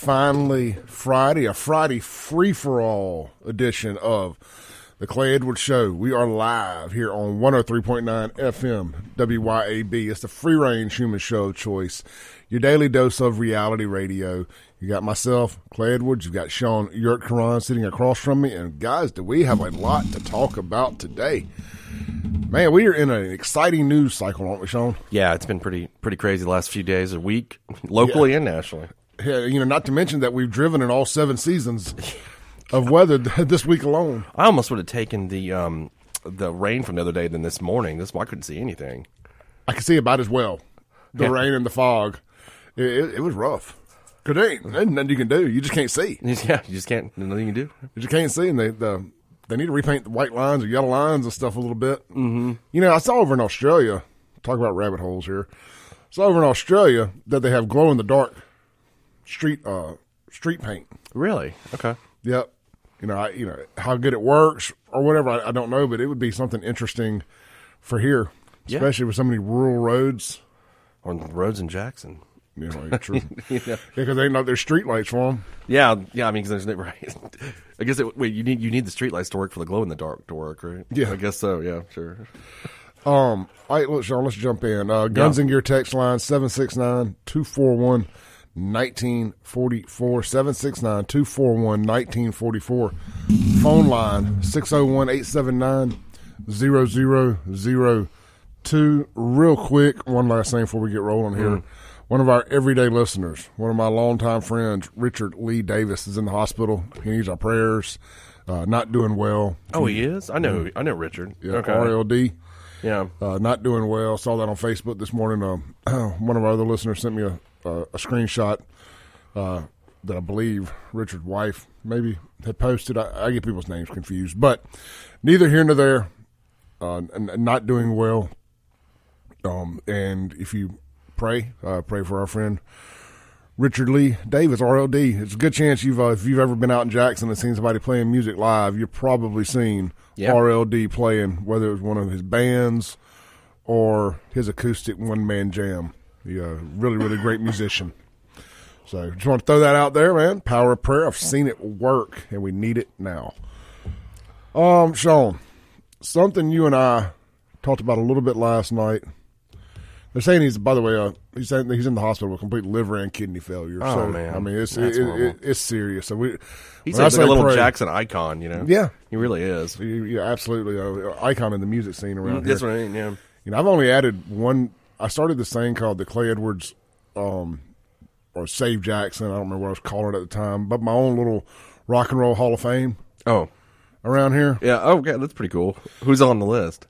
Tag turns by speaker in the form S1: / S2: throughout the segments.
S1: finally Friday, a Friday free for all edition of the Clay Edwards Show. We are live here on 103.9 FM WYAB. It's the free range human show choice, your daily dose of reality radio. You got myself, Clay Edwards. You've got Shaun Yurt sitting across from me. And guys, do we have a lot to talk about today? Man, we are in an exciting news cycle, aren't we, Shaun?
S2: Yeah, it's been pretty pretty crazy the last few days, a week, locally yeah. and nationally
S1: you know, not to mention that we've driven in all seven seasons of weather this week alone.
S2: I almost would have taken the um, the rain from the other day than this morning. This I couldn't see anything.
S1: I could see about as well. The yeah. rain and the fog. It, it, it was rough. Cause there ain't, there ain't nothing you can do. You just can't see.
S2: Yeah, you just can't. Nothing you can do.
S1: You just can't see, and they the they need to repaint the white lines or yellow lines and stuff a little bit.
S2: Mm-hmm.
S1: You know, I saw over in Australia. Talk about rabbit holes here. So over in Australia that they have glow in the dark street uh street paint.
S2: Really? Okay.
S1: Yep. You know, I, you know how good it works or whatever. I, I don't know, but it would be something interesting for here, especially yeah. with so many rural roads.
S2: On roads in Jackson.
S1: You know, true. yeah, because they know there's street lights for them.
S2: Yeah, yeah. I mean, because there's right. I guess it, wait, you need you need the street lights to work for the glow in the dark to work, right?
S1: Yeah,
S2: I guess so. Yeah, sure.
S1: Um, all right, look, Shaun, let's jump in. Uh, Guns yeah. and Gear text line 769 241 1944 769 241 1944 phone line 601 879 0002 real quick one last thing before we get rolling here. Mm. one of our everyday listeners one of my longtime friends richard lee davis is in the hospital. He needs our prayers. Uh, not doing well.
S2: Oh he is? I know i know richard.
S1: Yeah okay. rld
S2: yeah.
S1: Uh, not doing well. Saw that on facebook this morning. Uh, one of our other listeners sent me a uh, a screenshot uh, that I believe Richard's wife maybe had posted. I, I, get people's names confused, but neither here nor there. Uh, not doing well. Um, and if you pray, uh, pray for our friend Richard Lee Davis, RLD. It's a good chance you've uh, if you've ever been out in Jackson and seen somebody playing music live, you've probably seen yeah. RLD playing, whether it was one of his bands or his acoustic one man jam. Yeah, uh, really, really great musician. So just want to throw that out there, man. Power of prayer. I've seen it work, and we need it now. Um, Shaun, something you and I talked about a little bit last night. They're saying he's, by the way, uh, he's saying he's in the hospital with complete liver and kidney failure.
S2: Oh
S1: so,
S2: man,
S1: I mean, it's it, it, it's serious. So we,
S2: he's like a little pray, Jackson icon, you know.
S1: Yeah,
S2: he really is.
S1: Yeah, absolutely, uh, icon in the music scene around
S2: That's
S1: here.
S2: That's what I mean. Yeah,
S1: you know, I've only added one I started this thing called the Clay Edwards, um, or Save Jackson. I don't remember what I was calling it at the time, but my own little rock and roll Hall of Fame.
S2: Oh,
S1: around here.
S2: Yeah. Oh, okay. That's pretty cool. Who's on the list?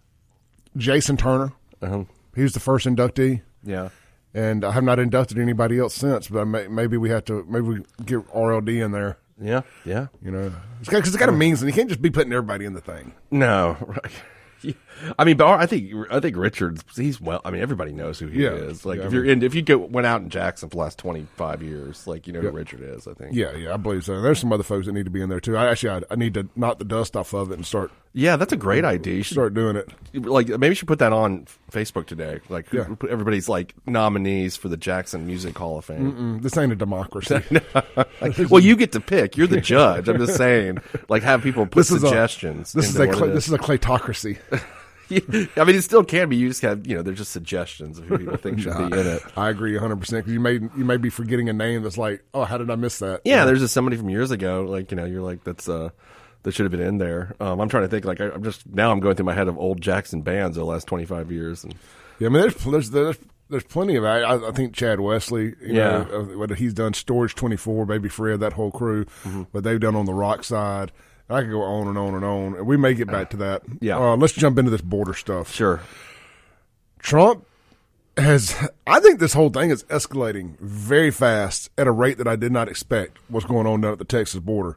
S1: Jason Turner.
S2: Uh-huh.
S1: He was the first inductee.
S2: Yeah.
S1: And I have not inducted anybody else since, but may, maybe we have to maybe we get RLD in there.
S2: Yeah, yeah.
S1: You know, because it's got to mean something. You can't just be putting everybody in the thing.
S2: No, right. I mean, but I think I think Richards. He's well. I mean, everybody knows who he
S1: yeah.
S2: is. Like
S1: yeah,
S2: if you're in, if you go went out in Jackson for the last twenty five years, like you know who Richard is. I think.
S1: Yeah, yeah, I believe so. And there's some other folks that need to be in there too. I actually, I, I need to knock the dust off of it and start.
S2: Yeah, that's a great idea. You
S1: should start doing it.
S2: Like maybe you should put that on Facebook today. Like
S1: yeah.
S2: everybody's like nominees for the Jackson Music Hall of Fame.
S1: Mm-mm, this ain't a democracy.
S2: like, well, you get to pick. You're the judge. I'm just saying. Like have people put
S1: this
S2: suggestions.
S1: Is a, this is a cl- this is a claytocracy.
S2: I mean, it still can be. You just have, you know, they're just suggestions of who people think should be in it.
S1: I agree 100 percent because you may you may be forgetting a name that's like, oh, how did I miss that?
S2: Yeah, there's just somebody from years ago, like you know, you're like that's uh that should have been in there. Um, I'm trying to think, like I, I'm just now I'm going through my head of old Jackson bands of the last 25 years, and
S1: Yeah, I mean, there's there's there's, there's plenty of. I, I think Chad Wesley, you
S2: Yeah.
S1: know, uh, what he's done, Storage Twenty Four, Baby Fred, that whole crew,
S2: Mm-hmm.
S1: what they've done on the rock side. I could go on and on and on, and we may get back to that.
S2: Yeah.
S1: uh, let's jump into this border stuff.
S2: sure,
S1: Trump has. I think this whole thing is escalating very fast at a rate that I did not expect. What's going on down at the Texas border?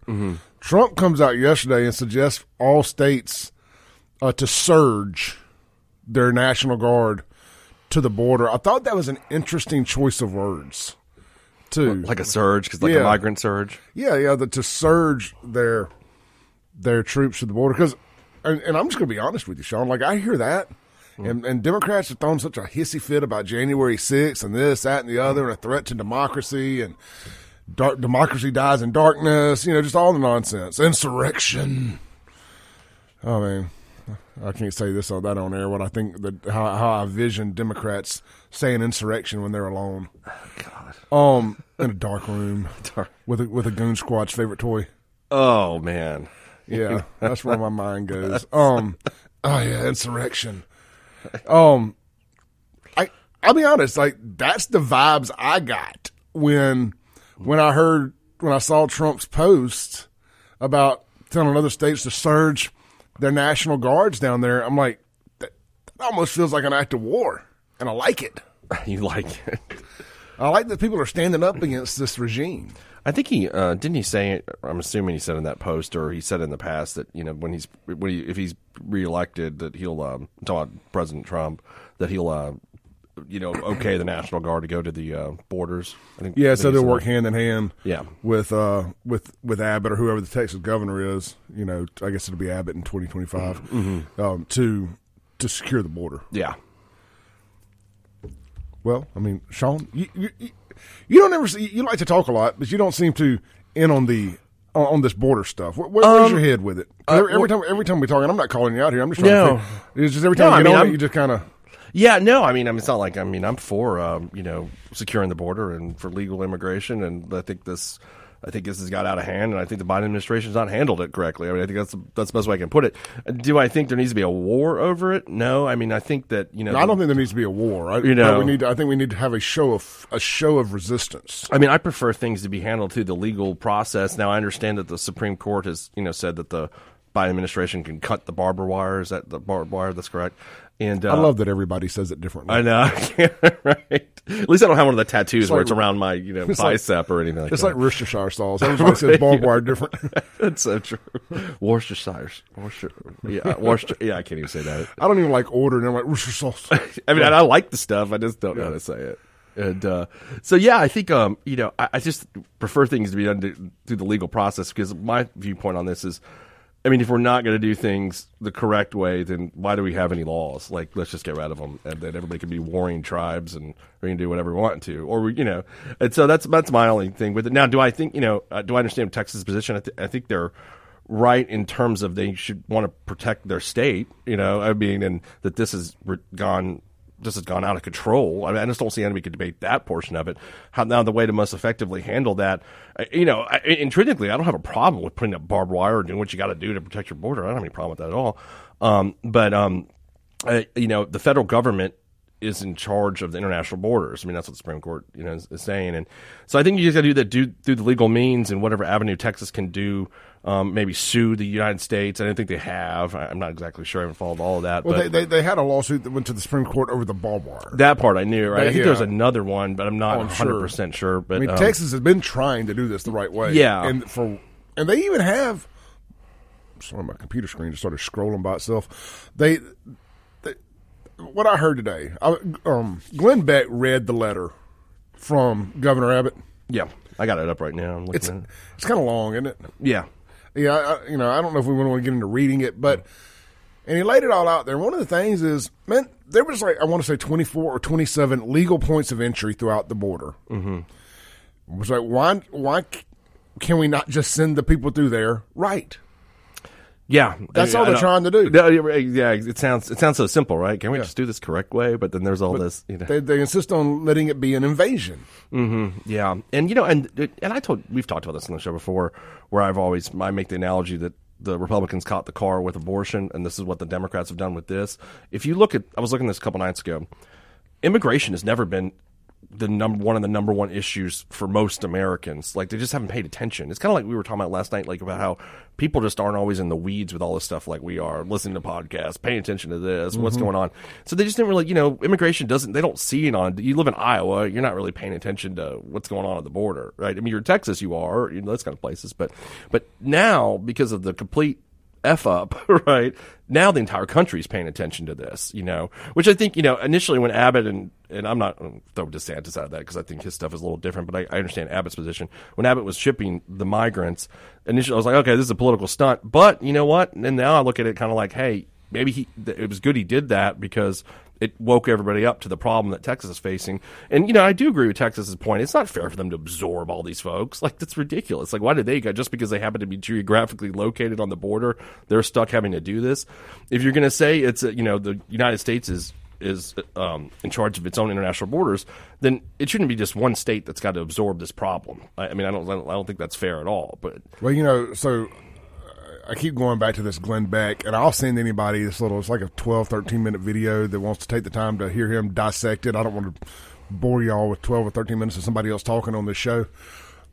S1: Trump comes out yesterday and suggests all states uh, to surge their national guard to the border. I thought that was an interesting choice of words. Too
S2: like a surge, because like
S1: Yeah.
S2: a migrant surge.
S1: yeah, yeah, the, to surge their their troops to the border because, and, and I'm just going to be honest with you, Shaun. Like I hear that, and, and Democrats have thrown such a hissy fit about January 6th and this, that, and the other, and a threat to democracy and dark democracy dies in darkness. You know, just all the nonsense, insurrection. I mean, I can't say this or that on air. What I think that how how I vision Democrats saying insurrection when they're alone.
S2: God.
S1: Um, in a dark room with a, with a goon squad's favorite toy.
S2: Oh man.
S1: Yeah, that's where my mind goes. Um, oh yeah, insurrection. Um, I I'll be honest, like that's the vibes I got when when I heard when I saw Trump's post about telling other states to surge their national guards down there. I'm like, that, that almost feels like an act of war, and I like it.
S2: You like it?
S1: I like that people are standing up against this regime.
S2: I think he uh, didn't he say. I'm assuming he said in that post, or he said in the past that you know when he's when he, if he's reelected that he'll um, talk about President Trump that he'll uh, you know okay the National Guard to go to the uh, borders. I think. I
S1: Yeah,
S2: think
S1: so they'll work
S2: that.
S1: hand in hand.
S2: Yeah.
S1: with uh with with Abbott or whoever the Texas governor is. You know, I guess it'll be Abbott in 2025
S2: Mm-hmm.
S1: um, to to secure the border.
S2: Yeah.
S1: Well, I mean, Shaun, you you, you- don't ever see, you like to talk a lot, but you don't seem to in on the on, on this border stuff. Where, where- where's
S2: Um,
S1: your head with it?
S2: uh,
S1: every, time every time we talk, and I'm not calling you out here. I'm just trying
S2: No.
S1: to. Think, it's just every time
S2: No,
S1: you
S2: I mean,
S1: it, you just kind of.
S2: Yeah, no, I mean, I mean, it's not like I mean, I'm for um, you know securing the border and for legal immigration, and I think this, I think this has got out of hand, and I think the Biden administration's not handled it correctly. I mean, I think that's the, that's the best way I can put it. Do I think there needs to be a war over it? No, I mean, I think that you know,
S1: I don't think there needs to be a war. I,
S2: You know.
S1: we need. To, I think we need to have a show of a show of resistance.
S2: I mean, I prefer things to be handled through the legal process. Now, I understand that the Supreme Court has, you know, said that the Biden administration can cut the barbed wire. Is that the barbed wire? That's correct. And uh,
S1: I love that everybody says it differently.
S2: I know, right? At least I don't have one of the tattoos where
S1: like-
S2: it's around my, you know,
S1: it's like-
S2: bicep or anything like
S1: It's
S2: that.
S1: like Worcestershire sauce. Everybody says barbed wire different.
S2: That's so true. Worcestershire, Worcester, yeah, Worcester. Yeah, I can't even say that.
S1: I don't even like ordering. I'm like Worcestershire sauce.
S2: I mean, I, I like the stuff. I just don't know how to say it. And uh, so, yeah, I think um, you know, I, I just prefer things to be done to, through the legal process because my viewpoint on this is, I mean, if we're not going to do things the correct way, then why do we have any laws? Like, let's just get rid of them, and then everybody can be warring tribes, and we can do whatever we want to, or you know. And so that's that's my only thing with it. Now, do I think you know? Uh, do I understand Texas' position? I, th- I think they're right in terms of they should want to protect their state. You know, I mean, and that this has re- gone this has gone out of control. I mean, I just don't see anybody could debate that portion of it. How now the way to most effectively handle that, uh, you know, I, intrinsically, I don't have a problem with putting up barbed wire and doing what you got to do to protect your border. I don't have any problem with that at all. Um, but um, uh, you know, the federal government is in charge of the international borders. I mean, that's what the Supreme Court, you know, is, is saying. And so I think you just got to do that do, through the legal means and whatever avenue Texas can do. Um, maybe sue the United States. I don't think they have. I, I'm not exactly sure. I haven't followed all of that.
S1: Well,
S2: but
S1: they, they they had a lawsuit that went to the Supreme Court over the barbed wire.
S2: that part I knew. Right. I think
S1: yeah.
S2: there's another one, but I'm not
S1: Oh, I'm
S2: 100
S1: sure.
S2: percent sure. But
S1: I mean,
S2: um,
S1: Texas has been trying to do this the right way.
S2: Yeah.
S1: and for and they even have. Sorry, my computer screen just started scrolling by itself. They, they what I heard today. I, um, Glenn Beck read the letter from Governor Abbott.
S2: yeah, I got it up right now. I'm looking
S1: It's
S2: at it.
S1: it's kind of long, isn't it?
S2: Yeah.
S1: Yeah, I, you know, I don't know if we want to get into reading it, but and he laid it all out there. One of the things is, man, there was like I want to say twenty four or twenty seven legal points of entry throughout the border. Mm-hmm. It was like why why can we not just send the people through there? Right.
S2: Yeah,
S1: That's
S2: I-
S1: all they're trying to do.
S2: Yeah, yeah, it sounds it sounds so simple, right? Can we just do this correct way? But then there's all this, you know.
S1: They, they insist on letting it be an invasion. Mm-hmm.
S2: Yeah, and you know, and and I told we've talked about this on the show before, where I've always I make the analogy that the Republicans caught the car with abortion, and this is what the Democrats have done with this. If you look at, I was looking at this a couple nights ago. Immigration has never been the number one of the number one issues for most Americans. Like they just haven't paid attention. It's kind of like we were talking about last night, like about how people just aren't always in the weeds with all this stuff, like we are listening to podcasts, paying attention to this, what's mm-hmm. going on. So they just didn't really, you know, immigration doesn't. They don't see it on. You live in Iowa, you're not really paying attention to what's going on at the border, right? I mean, you're in Texas, you are, you know, those kind of places, but but now because of the complete f up, right? Now the entire country is paying attention to this, you know, which I think, you know, initially when Abbott and, and I'm not throw DeSantis out of that because I think his stuff is a little different, but I, I understand Abbott's position. When Abbott was shipping the migrants, initially I was like, okay, this is a political stunt, but you know what? And now I look at it kind of like, hey, maybe he, it was good he did that because it woke everybody up to the problem that Texas is facing. And you know, I do agree with Texas's point. It's not fair for them to absorb all these folks. Like that's ridiculous. Like why did they go just because they happen to be geographically located on the border, they're stuck having to do this? If you're going to say it's a, you know, the United States is is um, in charge of its own international borders, then it shouldn't be just one state that's got to absorb this problem. I, I mean, I don't, I don't, I don't think that's fair at all. But
S1: Well, you know, so uh, I keep going back to this Glenn Beck, and I'll send anybody this little, it's like a 12, 13 minute video that wants to take the time to hear him dissect it. I don't want to bore y'all with 12 or 13 minutes of somebody else talking on this show.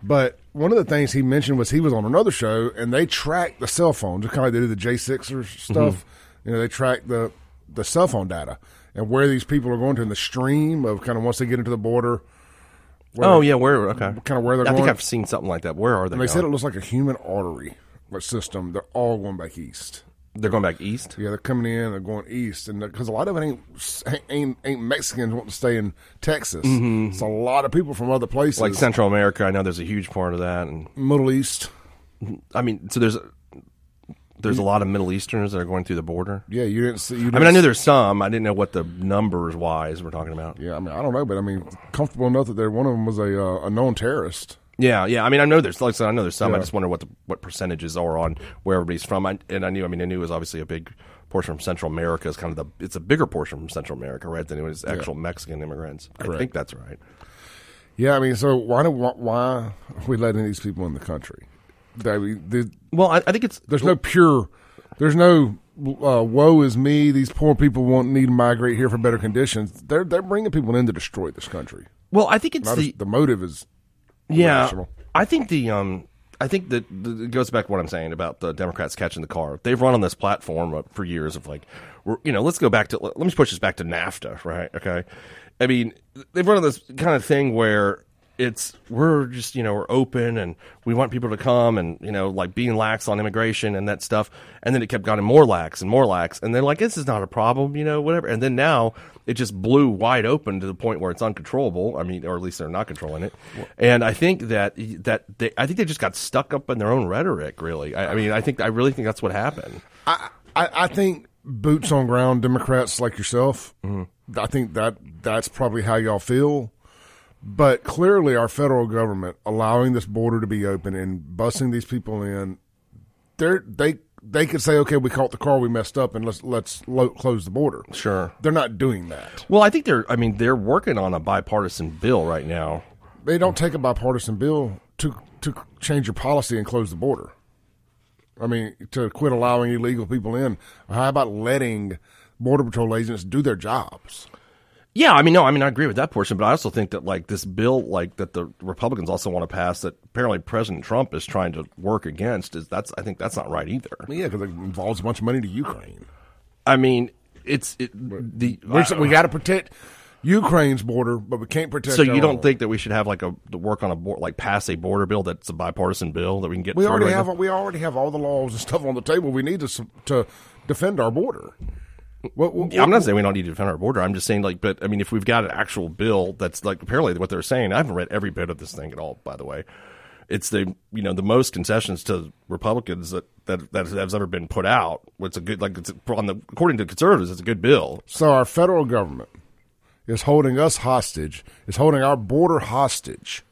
S1: But one of the things he mentioned was he was on another show and they track the cell phone, just kind of like they do the J6 stuff. Mm-hmm. You know, they track the, the cell phone data and where these people are going to in the stream of kind of once they get into the border. where-
S2: oh yeah, where okay,
S1: Kind of where they're
S2: I think. I've seen something like that. Where are they?
S1: And they said it looks like a human artery system. They're all going back east.
S2: they're going back east.
S1: Yeah, they're coming in. They're going east, and because a lot of it ain't ain't ain't Mexicans wanting to stay in Texas. It's a lot of people from other places,
S2: Like Central America, I know there's a huge part of that, and
S1: Middle East.
S2: I mean, so there's there's a lot of Middle Easterners that are going through the border.
S1: Yeah, you didn't see. You
S2: I
S1: didn't
S2: mean, I knew there's some. I didn't know what the numbers wise we're talking about.
S1: Yeah, I mean, I don't know, but I mean, comfortable enough that they're one of them was a uh, a known terrorist.
S2: Yeah, yeah. I mean, I know there's like I said, I know there's some. I just wonder what the what percentages are on where everybody's from. I, and I knew. I mean, I knew it was obviously a big portion from Central America. Is kind of the it's a bigger portion from Central America, right? Than it was actual Mexican immigrants. I think that's right.
S1: Yeah, I mean, so why do why, why are we letting these people in the country? I mean,
S2: Well, I, I think it's
S1: there's no pure. There's no uh, woe is me. These poor people won't need to migrate here for better conditions. They're they're bringing people in to destroy this country.
S2: well. I think it's the
S1: the motive is
S2: Yeah,
S1: rational.
S2: I think the um, I think that the, it goes back to what I'm saying about the Democrats catching the car. They've run on this platform uh, for years of like, we're, you know, let's go back to let me push this back to NAFTA, right? Okay, I mean, they've run on this kind of thing where it's we're just you know we're open and we want people to come and you know like being lax on immigration and that stuff. And then it kept getting more lax and more lax. And they're like this is not a problem you know whatever. And then now it just blew wide open to the point where it's uncontrollable. I mean or at least they're not controlling it. And i think that that they i think they just got stuck up in their own rhetoric really. I, I mean i think i really think that's what happened.
S1: I, I, I think boots on ground Democrats like yourself. Mm-hmm. I think that that's probably how y'all feel. But clearly, our federal government allowing this border to be open and busing these people in, they they they could say, okay, we caught the car, we messed up, and let's let's lo- close the border.
S2: sure
S1: They're not doing that.
S2: well i think they're i mean they're working on a bipartisan bill right now
S1: They don't take a bipartisan bill to to change your policy and close the border. I mean, to quit allowing illegal people in. How about letting border patrol agents do their jobs?
S2: Yeah, I mean, no, I mean, I agree with that portion, but I also think that like this bill, like that the Republicans also want to pass, that apparently President Trump is trying to work against, is that's I think that's not right either.
S1: Yeah, because it involves a bunch of money to Ukraine.
S2: I mean, it's it, the
S1: we got to protect Ukraine's border, but we can't protect.
S2: so you don't
S1: own.
S2: think that we should have like a work on a board, like pass a border bill that's a bipartisan bill that we can get.
S1: we already
S2: right
S1: have
S2: now?
S1: we already have all the laws and stuff on the table we need to to defend our border. What, what,
S2: Yeah, I'm not saying we don't need to defend our border. I'm just saying, like, but I mean, if we've got an actual bill that's like apparently what they're saying, I haven't read every bit of this thing at all. By the way, it's the you know the most concessions to Republicans that that that has ever been put out. It's a good like it's on the according to conservatives, it's a good bill.
S1: So our federal government is holding us hostage, is holding our border hostage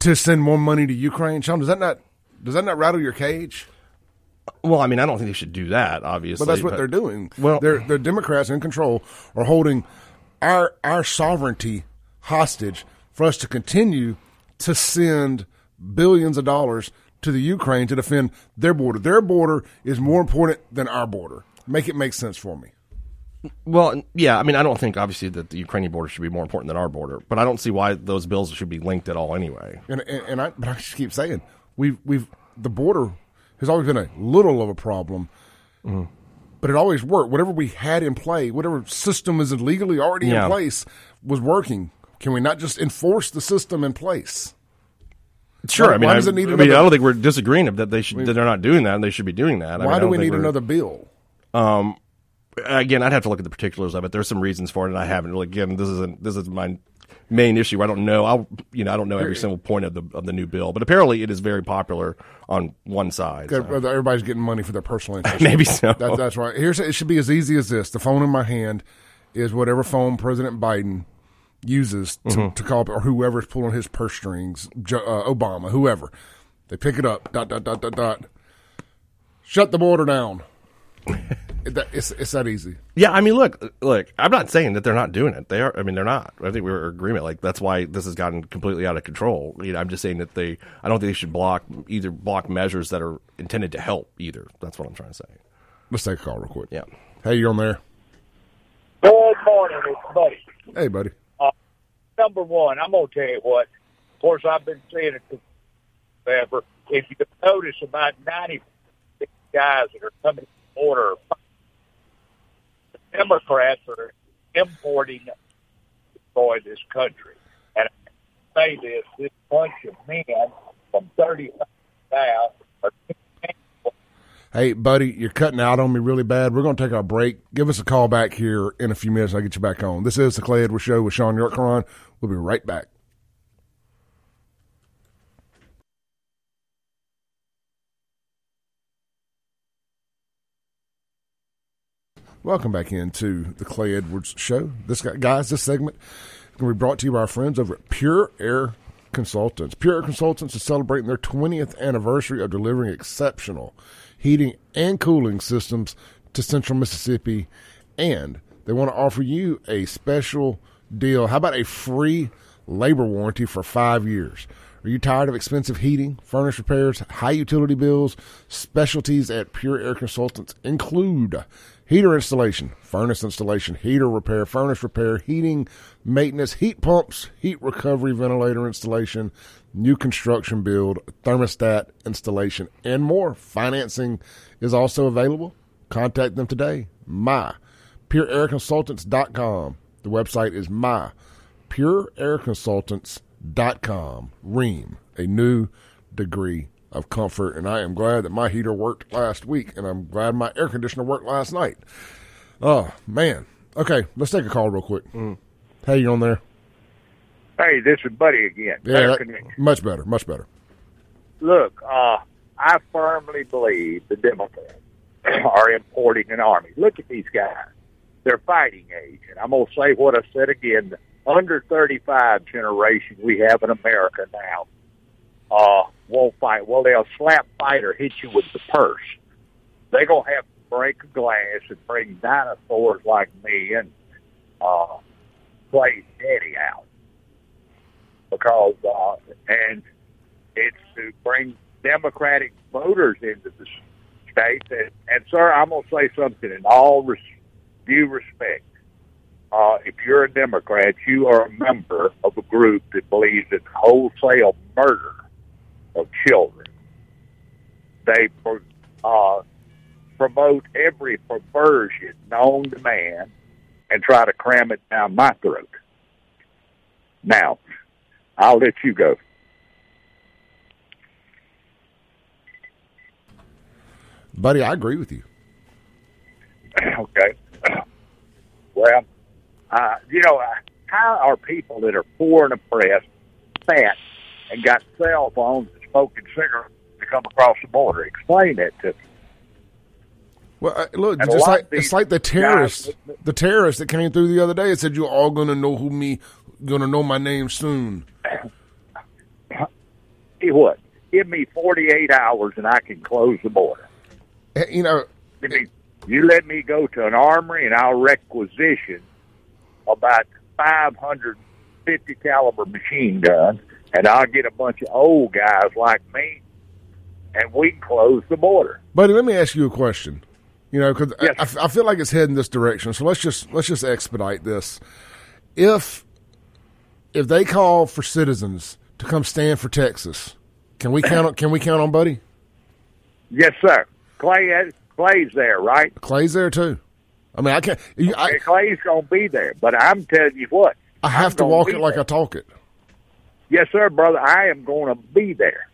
S1: to send more money to Ukraine. Shaun, does that not does that not rattle your cage?
S2: Well, I mean, I don't think they should do that. Obviously,
S1: But that's what they're doing.
S2: Well-
S1: they're the Democrats in control are holding our our sovereignty hostage for us to continue to send billions of dollars to the Ukraine to defend their border. Their border is more important than our border. Make it make sense for me.
S2: Well, yeah. I mean, I don't think obviously that the Ukrainian border should be more important than our border, but I don't see why those bills should be linked at all anyway.
S1: And, and, and I, but I just keep saying we've we've the border has always been a little of a problem, mm. but it always worked. Whatever we had in play, whatever system is legally already
S2: Yeah.
S1: in place, was working. Can we not just enforce the system in place?
S2: Sure.
S1: Why-
S2: I mean,
S1: why
S2: I,
S1: does it need
S2: I mean, I don't think we're disagreeing that they should that they're not doing that and they should be doing that. I
S1: Why
S2: mean,
S1: do we need another bill?
S2: Um, again, I'd have to look at the particulars of it. There's some reasons for it, and I haven't. Really, again, this isn't this is my main issue. I don't know. I you know I don't know every single point of the of the new bill, but apparently it is very popular on one side. so.
S1: Everybody's getting money for their personal interest.
S2: Maybe so.
S1: That, that's right. Here's it should be as easy as this: the phone in my hand is whatever phone President Biden uses to,
S2: Mm-hmm.
S1: to call or whoever's pulling his purse strings, uh, Obama, whoever. They pick it up. Dot dot dot dot dot. Shut the border down. It- that- it's it's that easy.
S2: Yeah, I mean, look, look. I'm not saying that they're not doing it. They are. I mean, they're not. I think we're in agreement. Like that's why this has gotten completely out of control. You know, I'm just saying that they. I don't think they should block either block measures that are intended to help either. That's what I'm trying to say.
S1: Let's take a call real quick.
S2: Yeah.
S1: Hey, you on there?
S3: Good morning, it's Buddy.
S1: Hey, buddy.
S3: Uh, number one, I'm gonna tell you what. Of course, I've been saying it forever. If you notice, about ninety guys that are coming to the border, the Democrats are importing to destroy this country. And I say this: this bunch of men from thirty down are
S1: Hey, buddy, you're cutting out on me really bad. We're going to take our break. Give us a call back here in a few minutes. I'll get you back on. This is the Clay Edwards Show with Shaun Yurtkuran. We'll be right back. Welcome back into the Clay Edwards Show. This guy, guys, this segment to be brought to you by our friends over at Pure Air Consultants. Pure Air Consultants is celebrating their 20th anniversary of delivering exceptional heating and cooling systems to Central Mississippi, and they want to offer you a special deal. How about a free labor warranty for five years? Are you tired of expensive heating, furnace repairs, high utility bills? Specialties at Pure Air Consultants include heater installation, furnace installation, heater repair, furnace repair, heating, maintenance, heat pumps, heat recovery, ventilator installation, new construction build, thermostat installation, and more. Financing is also available. Contact them today. My pureairconsultants.com. The website is my pureairconsultants.com. Ream, a new degree of comfort. And I am glad that my heater worked last week, and I'm glad my air conditioner worked last night. Oh, man. Okay, let's take a call real quick. Hey, you on there?
S3: Hey, this is Buddy again.
S1: Yeah, that- much better, much better.
S3: Look, uh, I firmly believe the Democrats are importing an army. Look at these guys. They're fighting age. And I'm going to say what I said again. The under 35 generation we have in America now uh, won't fight. Well, they'll slap fight or hit you with the purse. They're going to have to break glass and bring dinosaurs like me and uh, play daddy out. Because, uh, and it's to bring Democratic voters into the state. And, and sir, I'm going to say something in all res- due respect. Uh, if you're a Democrat, you are a member of a group that believes in wholesale murder of children. They uh, promote every perversion known to man and try to cram it down my throat. Now, I'll let you go.
S1: Buddy, I agree with you.
S3: okay. Well, uh, you know, how are people that are poor and oppressed, fat, and got cell phones smoking cigarettes to come across the border? Explain that to me.
S1: Well, uh, look,
S3: And
S1: just like it's like the terrorists,
S3: guys-
S1: the terrorists that came through the other day and said you're all gonna know who me, gonna know my name soon.
S3: See what? Give me 48 hours and I can close the border.
S1: you know,
S3: I you let me go to an armory and I'll requisition about 550 caliber machine guns, and I'll get a bunch of old guys like me, and we close the border.
S1: buddy, let me ask you a question. You know, because
S3: Yes.
S1: I, I feel like it's heading this direction. So let's just let's just expedite this. If if they call for citizens to come stand for Texas, can we count on can we count on Buddy?
S3: Yes, sir. Clay, Clay's there, right?
S1: Clay's there too. I mean, I can't. You, I,
S3: Clay's gonna be there, but I'm telling you what,
S1: I have
S3: I'm
S1: to walk it like. I talk it.
S3: Yes, sir, brother. I am going to be there.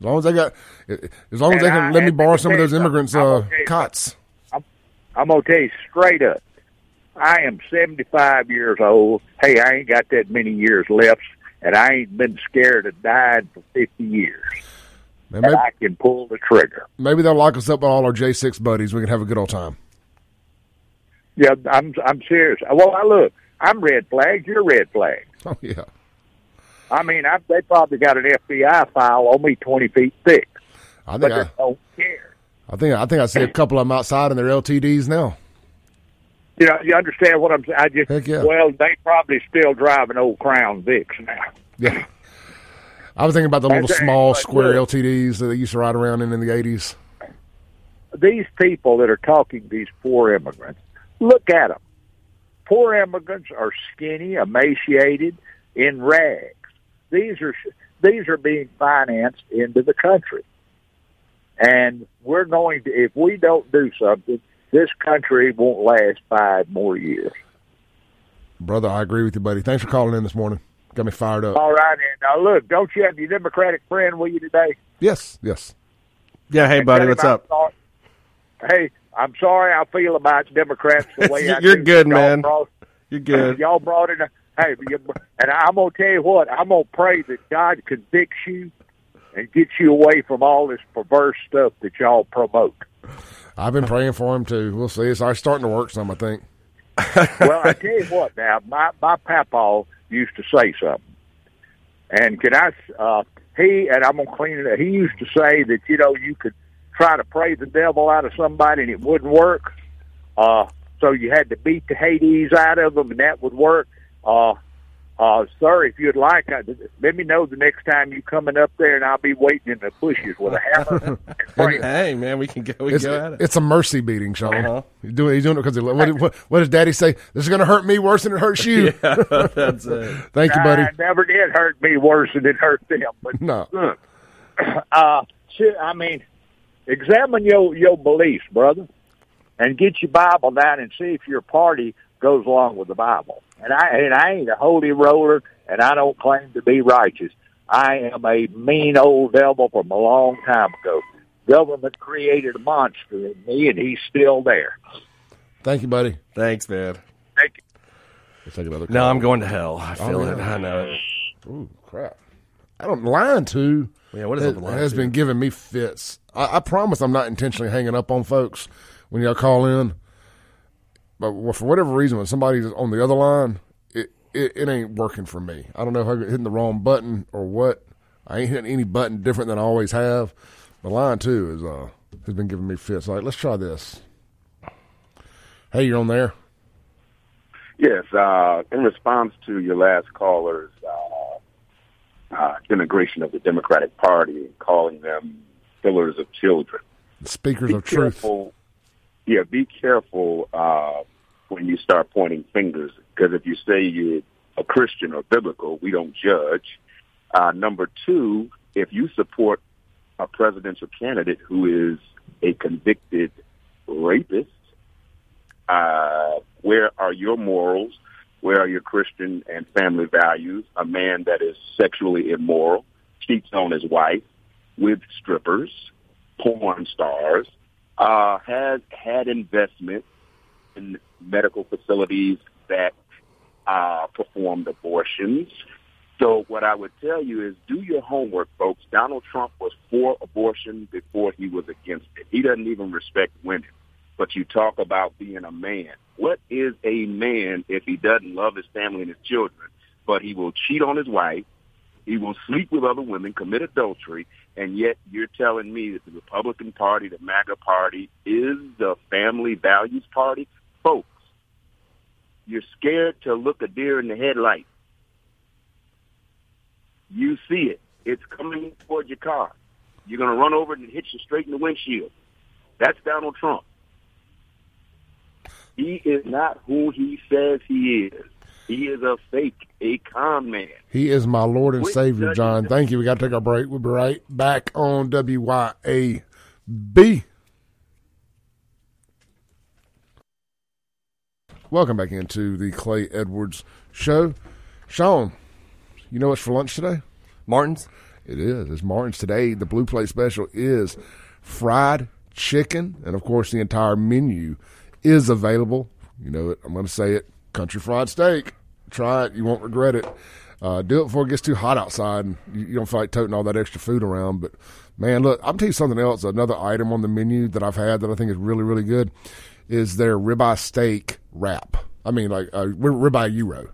S1: As long as they got, as long as
S3: And
S1: they can
S3: I-
S1: let me borrow some of those immigrants'.
S3: I'm
S1: uh,
S3: gonna tell you
S1: cots.
S3: I'm gonna tell you straight up. I am 75 years old. Hey, I ain't got that many years left, and I ain't been scared of dying for 50 years.
S1: Man,
S3: And
S1: maybe,
S3: I can pull the trigger.
S1: maybe they'll lock us up with all our J six buddies. We can have a good old time.
S3: Yeah, I'm I'm serious. Well, I look, I'm red flag. You're red flag.
S1: Oh yeah.
S3: I mean, I, they probably got an FBI file on me 20 feet thick,
S1: I think
S3: they
S1: I,
S3: don't care.
S1: I think I think I see a couple of them outside in their LTDs now.
S3: You know, you understand what I'm saying? I just
S1: Heck yeah.
S3: well, they probably still driving old Crown Vics now.
S1: Yeah. I was thinking about the little
S3: That's
S1: small square
S3: Look.
S1: LTDs that they used to ride around in in the eighties.
S3: these people that are talking these poor immigrants, look at them. Poor immigrants are skinny, emaciated, in rags. These are these are being financed into the country, and we're going to. If we don't do something, this country won't last five more years.
S1: Brother, I agree with you, buddy. Thanks for calling in this morning. Got me fired up.
S3: All right, and now look, don't you have your Democratic friend with you today?
S1: Yes, yes.
S2: Yeah, hey buddy, what's up?
S3: sorry- Hey, I'm sorry I feel about Democrats the way I
S2: You're
S3: do.
S2: good,
S3: Y'all
S2: man.
S3: brought-
S2: You're good.
S3: Y'all brought in a hey, you, and I'm gonna tell you what. I'm gonna pray that God convicts you and gets you away from all this perverse stuff that y'all promote.
S1: I've been praying for him too. We'll see. It's starting to work some, I think.
S3: well, I tell you what. Now, my my papa used to say something, and can I? Uh, he and I'm gonna clean it up. He used to say that you know you could try to pray the devil out of somebody and it wouldn't work. Uh, so you had to beat the Hades out of them, and that would work. Uh, uh, sir, if you'd like, I, let me know the next time you coming up there, and I'll be waiting in the bushes with a hammer and.
S2: Hey man, we can go. We
S1: It's,
S2: go at it.
S1: it's a mercy beating, Shaun.
S2: Uh-huh.
S1: He's doing, he's doing it because what, what, what does Daddy say? This is going to hurt me worse than it hurts you.
S2: yeah, That's it.
S1: Thank you, buddy.
S3: I never did hurt me worse than it hurt them. But
S1: No.
S3: look, uh, I mean, examine your your beliefs, brother, and get your Bible down and see if your party goes along with the Bible. And I and I ain't a holy roller, and I don't claim to be righteous. I am a mean old devil from a long time ago. Government created a monster in me, and he's still there.
S1: Thank you, buddy.
S2: Thanks, man.
S3: Thank you.
S1: Let's take another call.
S2: No, I'm going to hell. I oh, feel
S1: yeah.
S2: it. I know it.
S1: Ooh, crap. I don't line to.
S2: Yeah, what is
S1: it?
S2: up line
S1: has
S2: to?
S1: been giving me fits. I, I promise I'm not intentionally hanging up on folks when y'all call in. But for whatever reason, when somebody's on the other line, it, it, it ain't working for me. I don't know if I'm hitting the wrong button or what. I ain't hitting any button different than I always have. But line two is uh has been giving me fits. Like, let's try this. Hey, you're on there.
S4: Yes, uh, in response to your last caller's uh, uh, denigration of the Democratic Party and calling them killers of children,
S1: Speakers
S4: be
S1: of truth.
S4: Yeah, be careful uh, when you start pointing fingers because if you say you're a Christian or biblical, we don't judge. Uh, number two, if you support a presidential candidate who is a convicted rapist, uh, where are your morals? Where are your Christian and family values? A man that is sexually immoral, cheats on his wife with strippers, porn stars, uh, has had investment in medical facilities that uh, performed abortions. So what I would tell you is do your homework, folks. Donald Trump was for abortion before he was against it. He doesn't even respect women. But you talk about being a man. What is a man if he doesn't love his family and his children, but he will cheat on his wife, he will sleep with other women, commit adultery, and yet you're telling me that the Republican Party, the MAGA Party, is the family values party? Folks, you're scared to look a deer in the headlight. You see it. It's coming towards your car. You're going to run over it and hit you straight in the windshield. That's Donald Trump. He is not who he says he is. He is a fake, a con man.
S1: He is my Lord and
S4: Which
S1: Savior, John. Thank you. We got to take our break. We'll be right back on WYAB. Welcome back into the Clay Edwards Show. Shaun, you know what's for lunch today?
S2: Martin's.
S1: It is. It's Martin's today. The Blue Plate Special is fried chicken, and of course, the entire menu is available. You know it. I'm going to say it. Country fried steak. Try it. You won't regret it. Uh, do it before it gets too hot outside and you, you don't feel like toting all that extra food around. But man, look, I'm tell you something else. Another item on the menu that I've had that I think is really, really good is their ribeye steak wrap. I mean, like uh, ribeye euro.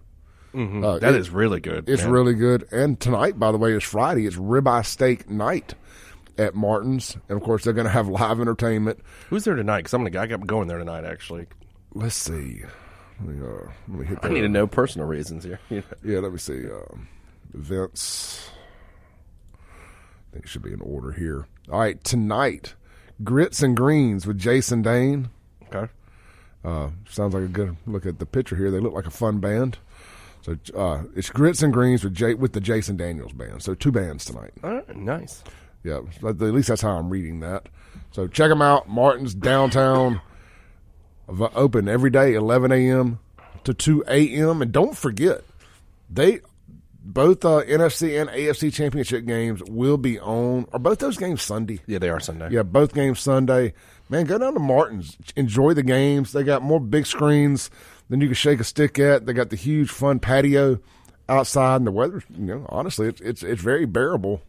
S1: Uh,
S2: That
S1: it-
S2: is really good.
S1: it's
S2: man.
S1: really good. And tonight, by the way, is Friday. It's ribeye steak night at Martin's, and of course, they're going to have live entertainment.
S2: Who's there tonight? Because I'm gonna. I got going there tonight. Actually,
S1: Let's see. Let me, uh, let me hit
S2: I need to know personal reasons here.
S1: Yeah, let me see. Um, events. I think it should be in order here. All right, tonight, grits and greens with Jason Dane.
S2: Okay.
S1: Uh, sounds like a good look at the picture here. They look like a fun band. So uh, it's grits and greens with J- with the Jason Daniels band. So two bands tonight.
S2: Right. Nice.
S1: Yeah, at least that's how I'm reading that. So check them out. Martin's downtown, open every day, 11 a.m. to 2 a.m. And don't forget, they both uh, NFC and AFC championship games will be on. Are both those games Sunday?
S2: Yeah, they are Sunday.
S1: Yeah, both games Sunday. Man, go down to Martin's. Enjoy the games. They got more big screens than you can shake a stick at. They got the huge fun patio outside, and the weather. You know, honestly, it's it's it's very bearable.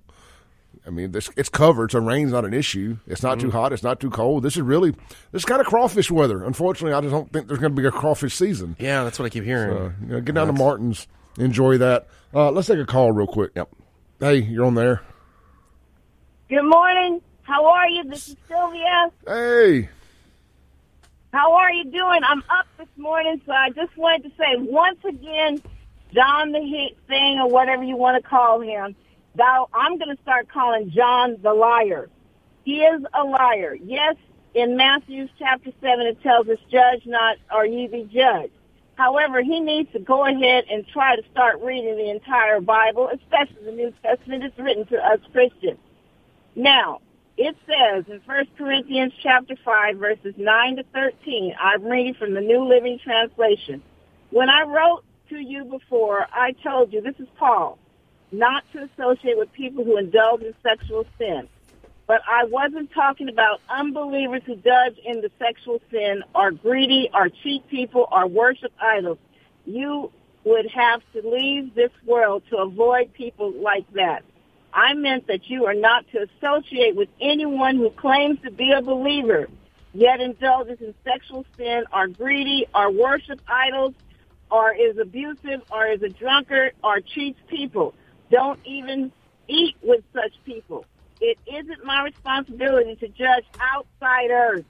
S1: I mean, this, it's covered, so rain's not an issue. It's not too hot. It's not too cold. This is really this is kind of crawfish weather. Unfortunately, I just don't think there's going to be a crawfish season.
S2: Yeah, that's what I keep hearing.
S1: Uh, you know, get down to Martin's, enjoy that. Uh, let's take a call real quick.
S2: Yep.
S1: Hey, you're on there.
S5: Good morning. How are you? This is Sylvia.
S1: Hey,
S5: How are you doing? I'm up this morning, so I just wanted to say once again, John the hit thing or whatever you want to call him. Thou, I'm going to start calling John the liar. He is a liar. Yes, in Matthew chapter 7, it tells us, judge not or ye be judged. However, he needs to go ahead and try to start reading the entire Bible, especially the New Testament. It's written to us Christians. Now, it says in 1 Corinthians chapter 5, verses 9 to 13, I'm reading from the New Living Translation. When I wrote to you before, I told you, this is Paul, not to associate with people who indulge in sexual sin. But I wasn't talking about unbelievers who judge in the sexual sin, are greedy, or cheat people, or worship idols. You would have to leave this world to avoid people like that. I meant that you are not to associate with anyone who claims to be a believer, yet indulges in sexual sin, are greedy, or worship idols, or is abusive, or is a drunkard, or cheats people. Don't even eat with such people. It isn't my responsibility to judge outsiders,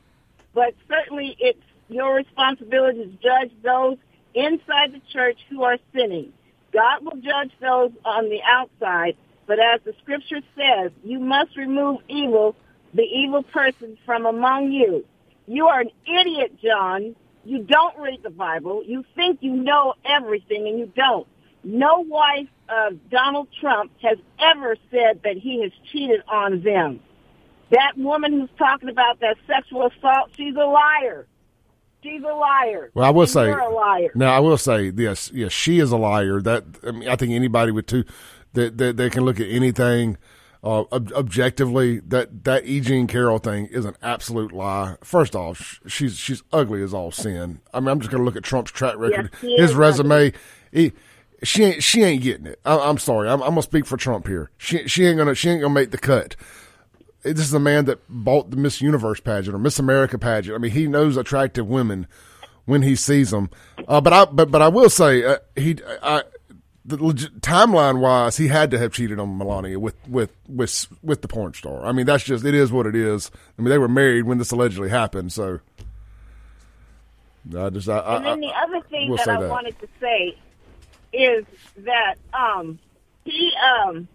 S5: but certainly it's your responsibility to judge those inside the church who are sinning. God will judge those on the outside, but as the scripture says, you must remove evil, the evil person from among you. You are an idiot, John. You don't read the Bible. You think you know everything and you don't. No wife of Donald Trump has ever said that he has cheated on them. That woman who's talking about that sexual assault, she's a liar. She's a liar.
S1: Well, I will
S5: And
S1: say,
S5: you're a liar.
S1: Now, I will say, yes, yes, she is a liar. That I mean, I think anybody with two that that they can look at anything uh, ob- objectively. That that E. Jean Carroll thing is an absolute lie. First off, sh- she's she's ugly as all sin. I mean, I'm just going to look at Trump's track record,
S5: Yes,
S1: his resume. He, she ain't she ain't getting it. I, I'm sorry. I'm, I'm gonna speak for Trump here. She she ain't gonna she ain't gonna make the cut this is a man that bought the Miss Universe pageant or Miss America pageant. I mean, he knows attractive women when he sees them. Uh, but I but but I will say uh, he I, timeline wise, he had to have cheated on Melania with with with with the porn star. I mean, that's just it is what it is. I mean, they were married when this allegedly happened, so I just I,
S5: And
S1: I,
S5: then the other thing
S1: we'll
S5: that I
S1: that.
S5: wanted to say is that um, he, um,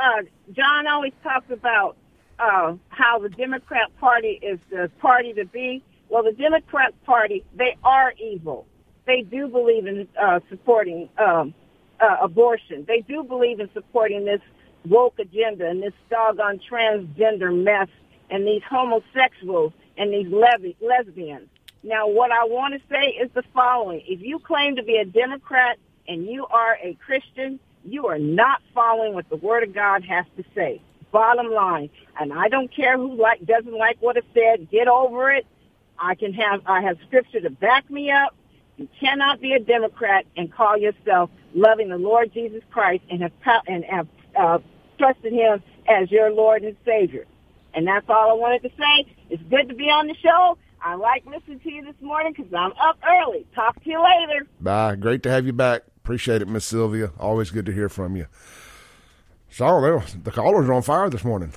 S5: uh, John always talks about uh, how the Democrat Party is the party to be. Well, the Democrat Party, they are evil. They do believe in uh, supporting um, uh, abortion. They do believe in supporting this woke agenda and this doggone transgender mess and these homosexuals and these le- lesbians. Now, what I want to say is the following. If you claim to be a Democrat and you are a Christian, you are not following what the Word of God has to say. Bottom line. And I don't care who like doesn't like what it said. Get over it. I can have I have scripture to back me up. You cannot be a Democrat and call yourself loving the Lord Jesus Christ and have and have uh, trusted Him as your Lord and Savior. And that's all I wanted to say. It's good to be on the show. I like listening to you this morning because I'm up early. Talk to you later.
S1: Bye. Great to have you back. Appreciate it, Miss Sylvia. Always good to hear from you. So the callers are on fire this morning.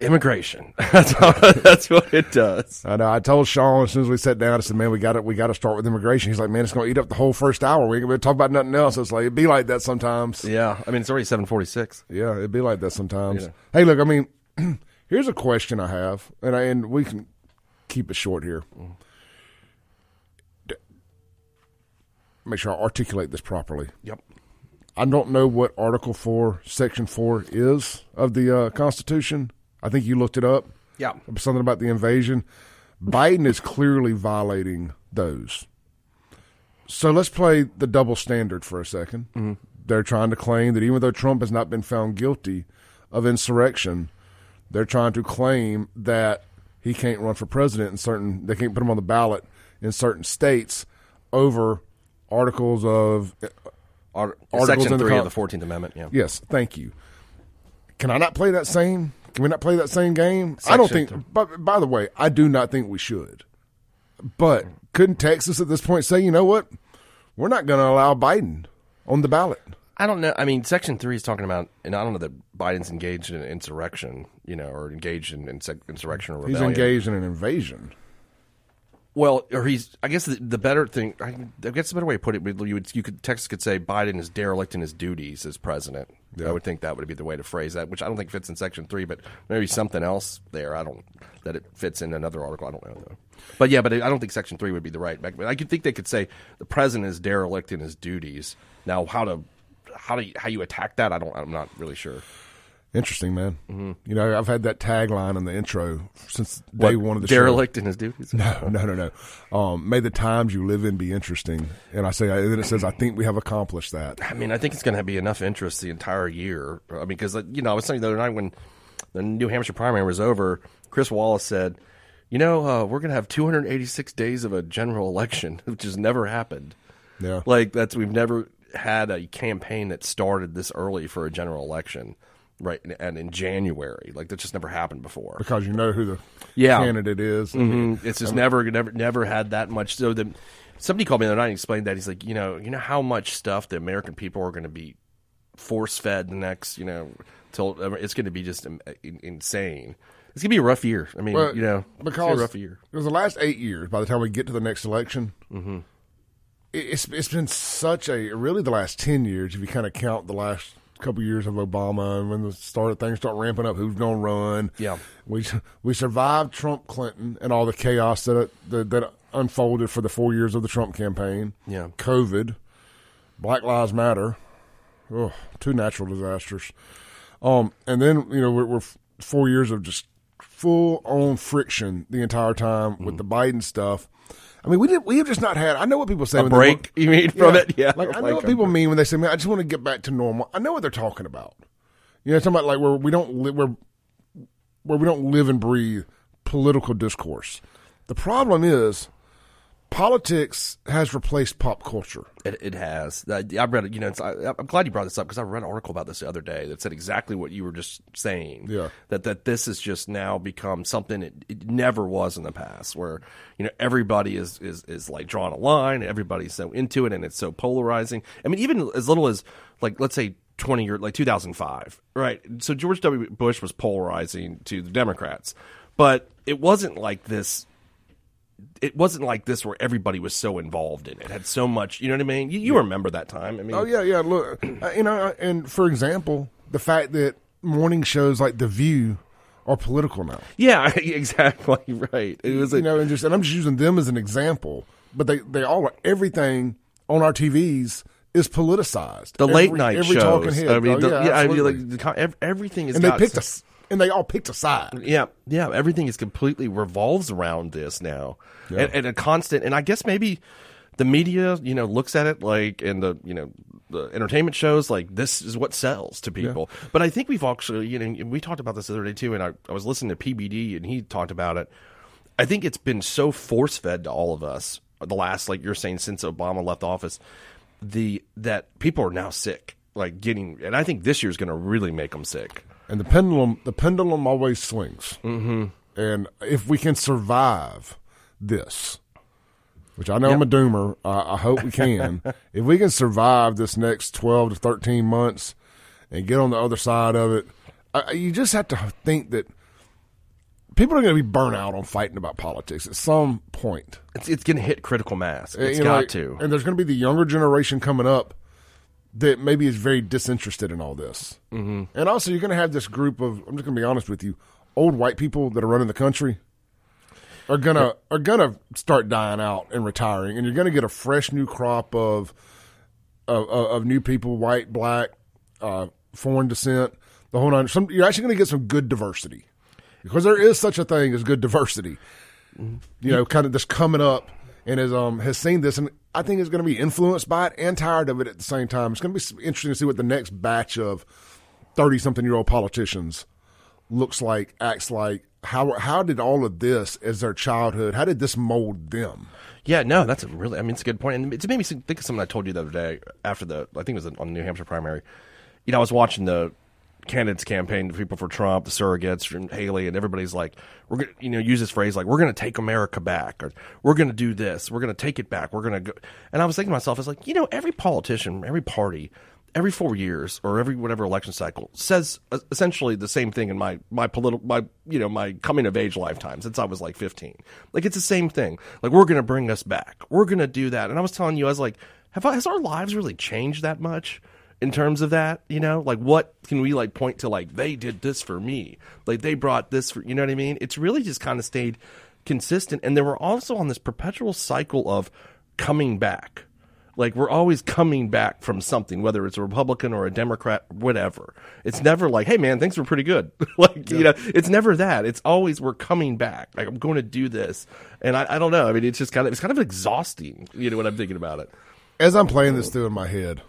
S2: Immigration. That's how, that's what it does.
S1: I know. I told Shaun as soon as we sat down, I said, "Man, we got to we got to start with immigration." He's like, "Man, it's going to eat up the whole first hour. We ain't going to talk about nothing else." It's like it'd be like that sometimes.
S2: Yeah, I mean it's already seven forty six.
S1: Yeah, it'd be like that sometimes.
S2: Yeah.
S1: Hey, look, I mean, here's a question I have, and I, and we can keep it short here. D- Make sure I articulate this properly.
S2: Yep.
S1: I don't know what Article Four, Section Four is of the uh, Constitution. I think you looked it up.
S2: Yeah.
S1: something about the invasion. Biden is clearly violating those. So let's play the double standard for a 2nd mm-hmm. They're trying to claim that even though Trump has not been found guilty of insurrection, they're trying to claim that he can't run for president in certain. They can't put him on the ballot in certain states over articles of.
S2: Uh, Art-
S1: Articles
S2: Section
S1: in the
S2: three of the Fourteenth Amendment. Yeah.
S1: Yes, thank you. Can I not play that same? Can we not play that same game? I don't think. But by the way, I do not think we should. But couldn't Texas at this point say, you know what, we're not going to allow Biden on the ballot?
S2: I don't know. I mean, Section Three is talking about, and I don't know that Biden's engaged in insurrection, you know, or engaged in insec- insurrection or rebellion.
S1: He's engaged in an invasion.
S2: Well, or he's. I guess the, the better thing. I, I guess the better way to put it, you would, you could Texas could say Biden is derelict in his duties as president. I would think that would be the way to phrase that, which I don't think fits in Section Three, but maybe something else there. I don't that it fits in another article. I don't know though. But yeah, but I don't think Section Three would be the right. I could think they could say the president is derelict in his duties. Now, how to how do you, how you attack that? I don't. I'm not really sure.
S1: Interesting, man.
S2: Mm-hmm.
S1: You know, I've had that tagline in the intro since day
S2: What,
S1: one of the show.
S2: derelict in his duties.
S1: No, no, no, no. Um, may the times you live in be interesting. And I say, and then it says, I think we have accomplished that.
S2: I mean, I think it's going to be enough interest the entire year. I mean, because you know, I was saying the other night when the New Hampshire primary was over, Chris Wallace said, "You know, uh, we're going to have 286 days of a general election, which has never happened.
S1: Yeah.
S2: Like that's we've never had a campaign that started this early for a general election, right? And in January, like that just never happened before.
S1: Because you know who the
S2: Yeah.
S1: candidate is.
S2: Mhm. It's just never, never, never had that much. So the somebody called me the other night and explained that he's like, you know, you know how much stuff the American people are going to be force fed the next, you know, till it's going to be just um, insane. It's going to be a rough year. I mean, you know, gonna
S1: because
S2: a rough year.
S1: Because the last eight years, by the time we get to the next election,
S2: Mm-hmm.
S1: it's it's been such a really the last ten years. If you kind of count the last couple years of Obama and when the started things start ramping up, who's going to run?
S2: Yeah.
S1: we we survived Trump, Clinton, and all the chaos that that, that unfolded for the four years of the Trump campaign.
S2: Yeah.
S1: COVID, Black Lives Matter, oh, two natural disasters. Um, and then you know we're, we're four years of just full on friction the entire time with the Biden stuff. I mean, we did. We have just not had. I know what people say.
S2: A
S1: when they
S2: break,
S1: want-
S2: you mean, from it? Yeah.
S1: Like I know what people mean when they say, "Man, I just want to get back to normal." I know what they're talking about. You know, talking about like where we don't live, where where we don't live and breathe political discourse. The problem is politics has replaced pop culture.
S2: It, it has. I, I read it. You know, it's, I, I'm glad you brought this up because I read an article about this the other day that said exactly what you were just saying.
S1: Yeah.
S2: That that this has just now become something it, it never was in the past, where you know everybody is is is like drawing a line, everybody's so into it, and it's so polarizing. I mean, even as little as like let's say 20 year like 2005, right? So George W. Bush was polarizing to the Democrats, but it wasn't like this it wasn't like this where everybody was so involved in it. it had so much, you know what I mean? You, you remember that time. I mean,
S1: Oh yeah, yeah. Look, uh, you know, and for example, the fact that morning shows like The View are political now.
S2: yeah, exactly right. It was a,
S1: you know, and just and I'm just using them as an example, but they they all are everything on our TVs is politicized.
S2: the
S1: Every-
S2: late night
S1: every
S2: shows.
S1: talking head.
S2: I mean,
S1: Oh,
S2: the,
S1: yeah,
S2: yeah, I mean, like the, everything is
S1: and they picked
S2: some-
S1: us, and they all picked a side.
S2: Yeah, yeah. Everything is completely revolves around this now, and, and a constant. And I guess maybe the media, you know, looks at it like, and the you know, the entertainment shows like this is what sells to people. But I think we've actually, you know, we talked about this the other day too, and I, I was listening to PBD, and he talked about it. I think it's been so force fed to all of us the last, like you're saying, since Obama left office, the that people are now sick, like getting, and I think this year's going to really make them sick.
S1: And the pendulum, the pendulum always swings. Mm-hmm. And if we can survive this, which I know I'm a doomer, I, I hope we can. if we can survive this next 12 to 13 months and get on the other side of it, I, you just have to think that people are going to be burnt out on fighting about politics at some point.
S2: It's, it's going to hit critical mass. It's
S1: You know,
S2: got
S1: like-
S2: to.
S1: And there's going to be the younger generation coming up that maybe is very disinterested in all this. Mm-hmm. And also, you're going to have this group of, I'm just going to be honest with you, old white people that are running the country are gonna are gonna start dying out and retiring, and you're gonna get a fresh new crop of of, of, new people, white, black, uh, foreign descent, the whole nine. Some, you're actually gonna get some good diversity because there is such a thing as good diversity. You know, kind of just coming up and has um has seen this, and I think is going to be influenced by it and tired of it at the same time. It's going to be interesting to see what the next batch of thirty something year old politicians looks like, acts like. How how did all of this as their childhood? How did this mold them?
S2: Yeah, no, that's a really. I mean, it's a good point. and it's made me think of something I told you the other day after the. I think it was on the New Hampshire primary. You know, I was watching the candidates campaign, people for Trump, the surrogates from Haley, and everybody's like, "We're gonna," you know, use this phrase like, "We're gonna take America back," or "We're gonna do this," "We're gonna take it back," "We're gonna go." And I was thinking to myself, it's like, you know, every politician, every party. Every four years or every whatever election cycle says essentially the same thing in my my political my you know my coming of age lifetime since I was like fifteen. Like it's the same thing. Like we're gonna bring us back. We're gonna do that. And I was telling you, I was like, have I, has our lives really changed that much? In terms of that you know? Like what can we like point to like they did this for me? Like they brought this for you know what i mean? It's really just kind of stayed consistent. And then we're also on this perpetual cycle of coming back. Like we're always coming back from something whether it's a republican or a democrat whatever. It's never like hey man things were pretty good. Like you know it's never that. It's always we're coming back. Like i'm going to do this. And I, I don't know. I mean it's just kind of it's kind of exhausting you know when i'm thinking about it.
S1: As I'm playing this through in my head,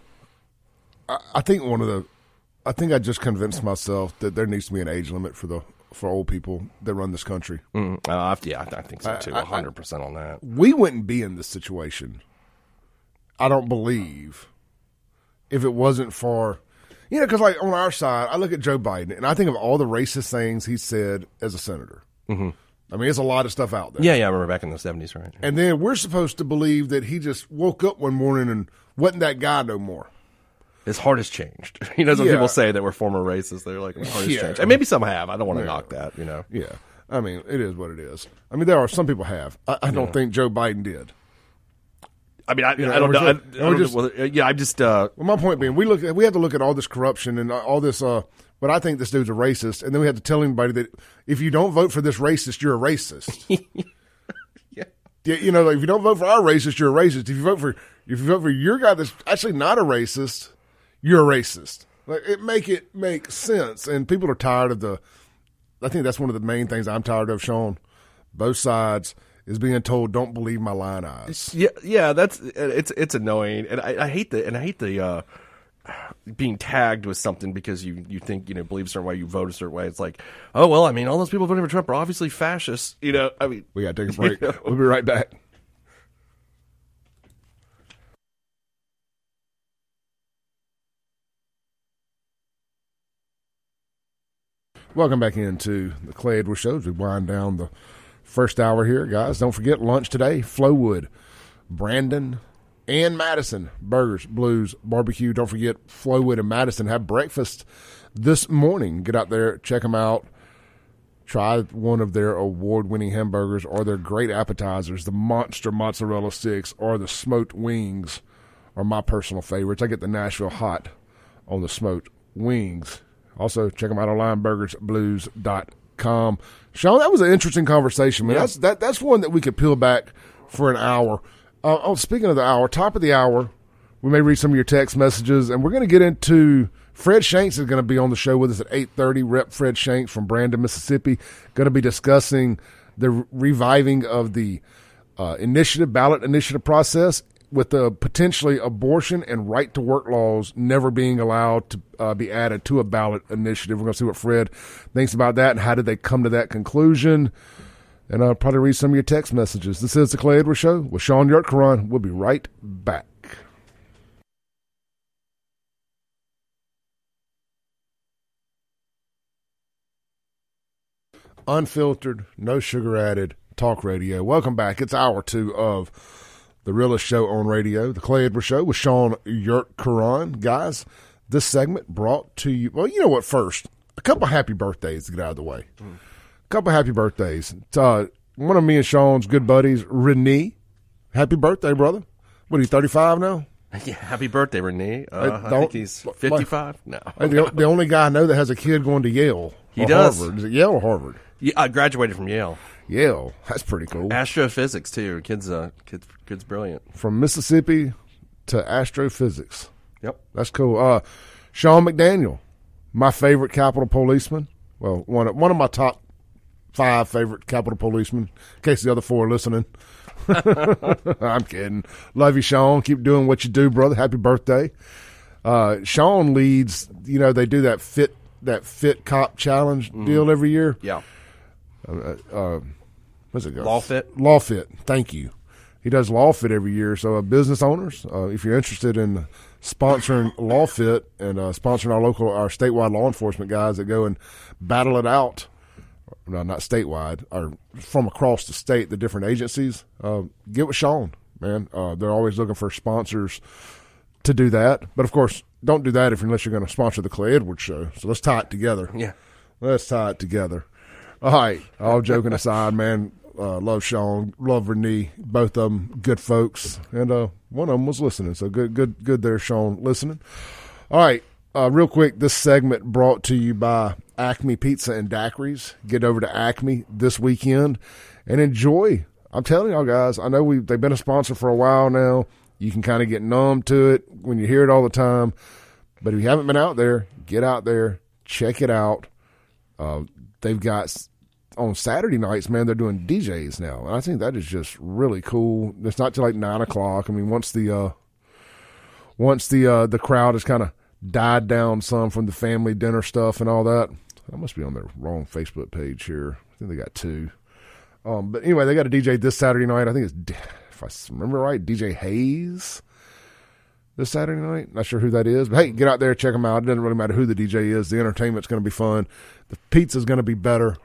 S1: I, I think one of the, I think I just convinced myself that there needs to be an age limit for the for old people that run this country.
S2: Mm, uh, yeah, I think so too.
S1: I- I-
S2: hundred percent on that.
S1: we wouldn't be in this situation. I don't believe if it wasn't for you know because like on our side, I look at Joe Biden and I think of all the racist things he said as a senator. Mm-hmm. I mean, it's a lot of stuff out there.
S2: Yeah, yeah. I remember back in the seventies, right?
S1: And then we're supposed to believe that he just woke up one morning and wasn't that guy no more.
S2: His heart has changed. You know, some
S1: Yeah.
S2: people say that we're former racists. They're like, his heart has
S1: Yeah.
S2: changed, and maybe some have. I don't want to knock that. You know,
S1: Yeah, I mean, it is what it is. I mean, there are some people have. I, I don't think Joe Biden did.
S2: I mean, I,
S1: know,
S2: I don't know. I, I
S1: just-
S2: don't
S1: just-
S2: know whether, yeah, I'm just. Uh,
S1: Well, my point being, we look, we have to look at all this corruption and all this. Uh, but I think this dude's a racist, and then we have to tell anybody that if you don't vote for this racist, you're a racist.
S2: yeah.
S1: Yeah, you know, like if you don't vote for our racist, you're a racist. If you vote for if you vote for your guy that's actually not a racist, you're a racist. Like it make it make sense, and people are tired of the. I think that's one of the main things I'm tired of, Shaun. Both sides is being told, "Don't believe my lying eyes."
S2: Yeah, yeah, that's it's it's annoying, and I, I hate the and I hate the uh, being tagged with something because you you think you know believe a certain way, you vote a certain way. It's like, oh well, I mean, all those people voting for Trump are obviously fascists. You know, I mean,
S1: We got to take a break. we'll be right back. Welcome back into the Clay Edwards Show as we wind down the first hour here, guys. Don't forget lunch today, Flowwood, Brandon, and Madison Burgers, Blues, Barbecue. Don't forget Flowwood and Madison have breakfast this morning. Get out there, check them out. Try one of their award-winning hamburgers or their great appetizers. The monster mozzarella sticks or the smoked wings are my personal favorites. I get the Nashville hot on the smoked wings. Also, check them out online, burgersblues.com. Shaun, that was an interesting conversation, man.
S2: Yeah.
S1: That's that that's one that we could peel back for an hour. Uh, oh, speaking of the hour, top of the hour, we may read some of your text messages, and we're going to get into Fred Shanks is going to be on the show with us at eight thirty. Rep Fred Shanks from Brandon, Mississippi, going to be discussing the reviving of the uh, initiative ballot initiative process with the potentially abortion and right to work laws never being allowed to uh, be added to a ballot initiative. We're going to see what Fred thinks about that and how did they come to that conclusion. And I'll probably read some of your text messages. This is the Clay Edwards Show with Shaun Yurtkuran. We'll be right back. Unfiltered, no sugar added talk radio. Welcome back. It's hour two of the realest show on radio, the Clay Edwards Show with Shaun Yurtkuran. Guys, this segment brought to you. Well, you know what? First, a couple happy birthdays to get out of the way. A couple happy birthdays. Uh, one of me and Shaun's good buddies, Renee. Happy birthday, brother. What are you, 35 now?
S2: Yeah, happy birthday, Renee. Uh, I think he's 55. No.
S1: The, the only guy I know that has a kid going to Yale.
S2: He does.
S1: Harvard. Is it Yale or Harvard?
S2: Yeah, I graduated from Yale.
S1: Yale. That's pretty cool.
S2: Astrophysics, too. Kid's, uh, kid's, kid's brilliant.
S1: From Mississippi to astrophysics.
S2: Yep.
S1: That's cool. Uh, Sean McDaniel, my favorite Capitol policeman. Well, one of, one of my top five favorite Capitol policemen. In case the other four are listening. I'm kidding. Love you, Sean. Keep doing what you do, brother. Happy birthday. Uh, Sean leads. You know they do that fit that fit cop challenge deal every year.
S2: Yeah.
S1: What's it go?
S2: Law Fit?
S1: Law Fit. Thank you. He does Law Fit every year. So, uh, business owners, uh, if you're interested in sponsoring Law Fit and uh, sponsoring our local, our statewide law enforcement guys that go and battle it out, no, not statewide, or from across the state, the different agencies, uh, get with Sean, man. Uh, they're always looking for sponsors to do that. But of course, don't do that if unless you're going to sponsor the Clay Edwards show. So let's tie it together.
S2: Yeah.
S1: Let's tie it together. All right. All joking aside, man. Uh, love Sean, love Renee, both of them good folks, and uh, one of them was listening. So good, good, good there, Sean, listening. All right, uh, real quick, this segment brought to you by Acme Pizza and Daiquiris. Get over to Acme this weekend and enjoy. I'm telling y'all guys, I know we they've been a sponsor for a while now. You can kind of get numb to it when you hear it all the time, but if you haven't been out there, get out there, check it out. Uh, they've got on Saturday nights, man, they're doing DJs now, and I think that is just really cool. It's not till like nine o'clock. I mean, once the uh, once the uh, the crowd has kind of died down some from the family dinner stuff and all that. I must be on their wrong Facebook page here. I think they got two. Um, but anyway, they got a DJ this Saturday night. I think it's if I remember right, DJ Hayes this Saturday night. Not sure who that is, but hey, get out there, check them out. It doesn't really matter who the DJ is. The entertainment's going to be fun. The pizza's going to be better,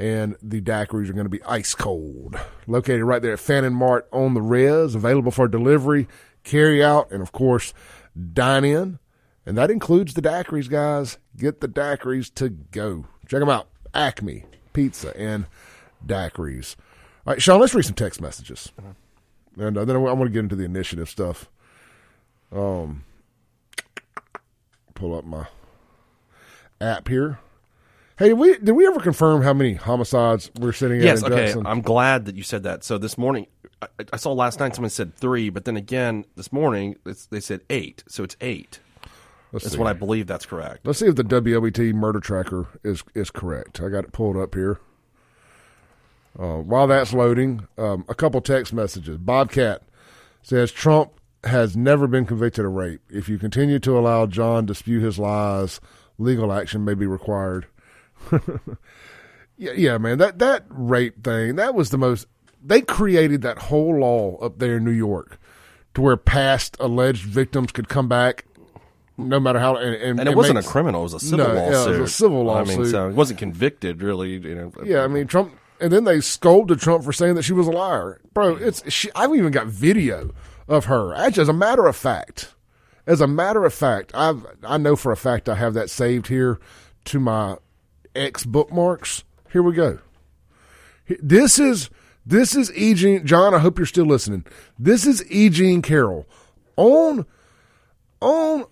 S1: and the daiquiris are going to be ice cold. Located right there at Fannin Mart on the Res, available for delivery, carry out, and of course, dine in. And that includes the daiquiris, guys. Get the daiquiris to go. Check them out. Acme Pizza and daiquiris. All right, Shaun, let's read some text messages. And uh, then I want to get into the initiative stuff. Um, pull up my app here. Hey, did we did we ever confirm how many homicides we're sitting
S2: Yes,
S1: at in
S2: okay.
S1: Jackson?
S2: I'm glad that you said that. So this morning, I, I saw last night someone said three, but then again this morning it's, they said eight. So it's eight.
S1: Let's
S2: That's
S1: see.
S2: what I believe. That's correct.
S1: Let's see if the WLBT murder tracker is is correct. I got it pulled up here. Uh, while that's loading, um, a couple text messages. Bobcat says Trump has never been convicted of rape. If you continue to allow John to spew his lies, legal action may be required. yeah, yeah, man. That that rape thing that was the most. They created that whole law up there in New York to where past alleged victims could come back no matter how, and, and,
S2: And it wasn't
S1: makes-
S2: a criminal; it was a civil
S1: No, yeah, it was
S2: lawsuit.
S1: a civil
S2: I mean,
S1: lawsuit.
S2: so he wasn't convicted, really. You know.
S1: Yeah, I mean Trump, and then they scolded Trump for saying that she was a liar, bro. It's she. I've even got video of her. Actually, as a matter of fact, as a matter of fact, I've I know for a fact I have that saved here to my ex bookmarks. Here we go. This is this is E. Jean John. I hope you're still listening. This is E. Jean Carroll on on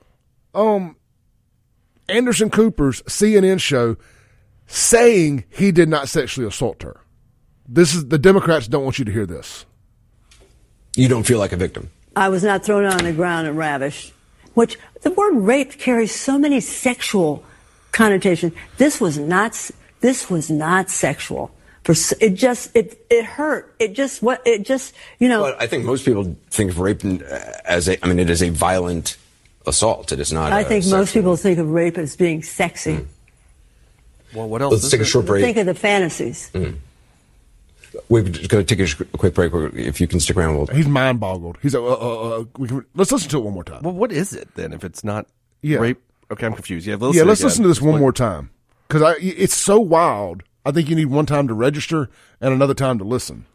S1: um Anderson Cooper's CNN show saying he did not sexually assault her. This is the Democrats don't want you to hear this.
S6: You don't feel like a victim.
S7: I was not thrown on the ground and ravished, which the word rape carries so many sexual connotations. This was not, this was not sexual. For, it just, it, it hurt. It just, what, it just, you know.
S6: But I think most people think of rape uh, as a, I mean, it is a violent assault. It is not.
S7: I
S6: a
S7: think most
S6: sexual-
S7: people think of rape as being sexy.
S2: well, what else?
S6: Let's
S2: is
S6: take a short break.
S7: Think of the fantasies.
S6: We're just going to take a quick break. If you can stick around, we'll.
S1: He's mind boggled. He's uh, uh, uh, we can, let's listen to it one more time.
S2: Well, what is it then? If it's not
S1: Yeah.
S2: rape, okay, I'm confused. Yeah,
S1: yeah, let's
S2: again.
S1: listen to this one
S2: Explain.
S1: more time because it's so wild. I think you need one time to register and another time to listen.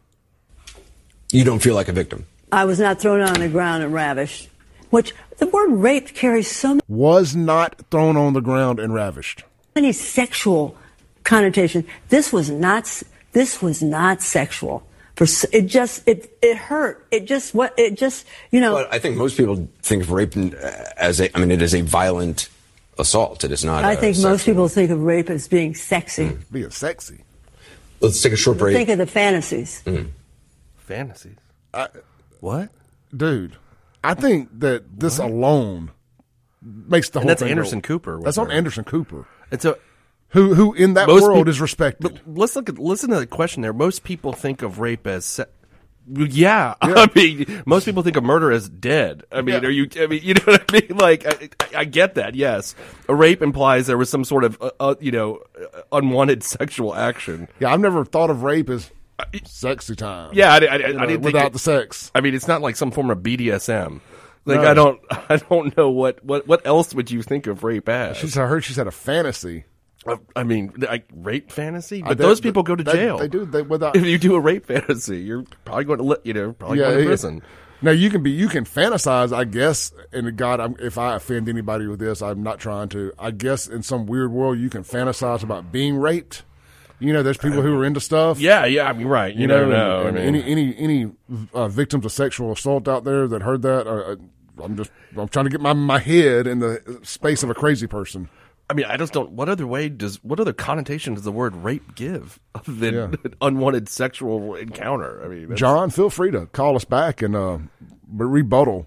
S6: You don't feel like a victim.
S7: I was not thrown on the ground and ravished, which the word rape carries so
S1: Was not thrown on the ground and ravished.
S7: Any sexual connotation. This was not, this was not sexual. For, it just, it, it hurt. It just, what, it just, you know.
S6: But I think most people think of rape as a, I mean, it is a violent assault. It is not.
S7: I
S6: a
S7: think most
S6: sexual-
S7: people think of rape as being sexy. Hmm.
S1: Being sexy.
S6: Let's take a short break.
S7: Think of the fantasies. Hmm.
S2: fantasies. what?
S1: Dude, I think that this alone makes the
S2: And
S1: whole
S2: that's
S1: thing
S2: Anderson
S1: go-
S2: Cooper
S1: That's on
S2: her.
S1: Anderson Cooper,
S2: And so
S1: who who in that
S2: most
S1: world
S2: peop-
S1: is respected.
S2: But let's look at listen to the question there. Most people think of rape as. Se- Well, yeah. I mean, most people think of murder as dead. I mean,
S1: Yeah.
S2: are you? I mean, you know what I mean? Like, I, I- get that. Yes, a rape implies there was some sort of, uh, uh, you know, uh, unwanted sexual action.
S1: Yeah, I've never thought of rape as sexy time.
S2: Yeah, I, I, I,
S1: know,
S2: I didn't think
S1: without
S2: it-
S1: the sex.
S2: I mean, it's not like some form of BDSM. Like,
S1: No.
S2: I don't, I don't know what, what, what else would you think of rape as?
S1: She's, I heard she's had a fantasy.
S2: I mean, like rape fantasy, but those people go to jail.
S1: They do. They without.
S2: If you do a rape fantasy, you're probably going to, you know, probably going to
S1: yeah.
S2: prison.
S1: Now you can be. You can fantasize. I guess. And God, I'm, if I offend anybody with this, I'm not trying to. I guess in some weird world, you can fantasize about being raped. You know, there's people who are into stuff.
S2: Yeah, yeah, I mean, right. You,
S1: You know,
S2: know.
S1: and,
S2: I
S1: and
S2: mean,
S1: any any any uh, victims of sexual assault out there that heard that, uh, I'm just I'm trying to get my my head in the space of a crazy person.
S2: I mean, I just don't. What other way does? What other connotation does the word rape give other than
S1: Yeah.
S2: an unwanted sexual encounter? I mean,
S1: John, feel free to call us back and uh, rebuttal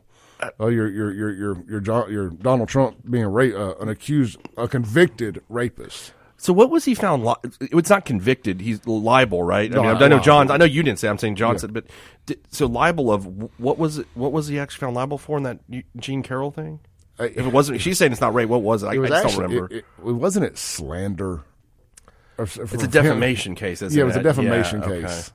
S1: uh, your, your your your your John, your Donald Trump being a uh, an accused, a convicted rapist.
S2: So what was he found? Li- it's not convicted. He's libel, right?
S1: No,
S2: I mean, I know
S1: libel.
S2: John. I know you didn't say. I'm saying John said, but di- so libel of what was it? What was he actually found liable for in that Jean Carroll thing? If it wasn't, she's saying it's not rape. What was it? I,
S1: It was
S2: I
S1: actually,
S2: don't remember.
S1: It, it, wasn't it slander. Or
S2: it's a
S1: him.
S2: defamation case. Isn't
S1: Yeah, it was a defamation
S2: Yeah, okay.
S1: case.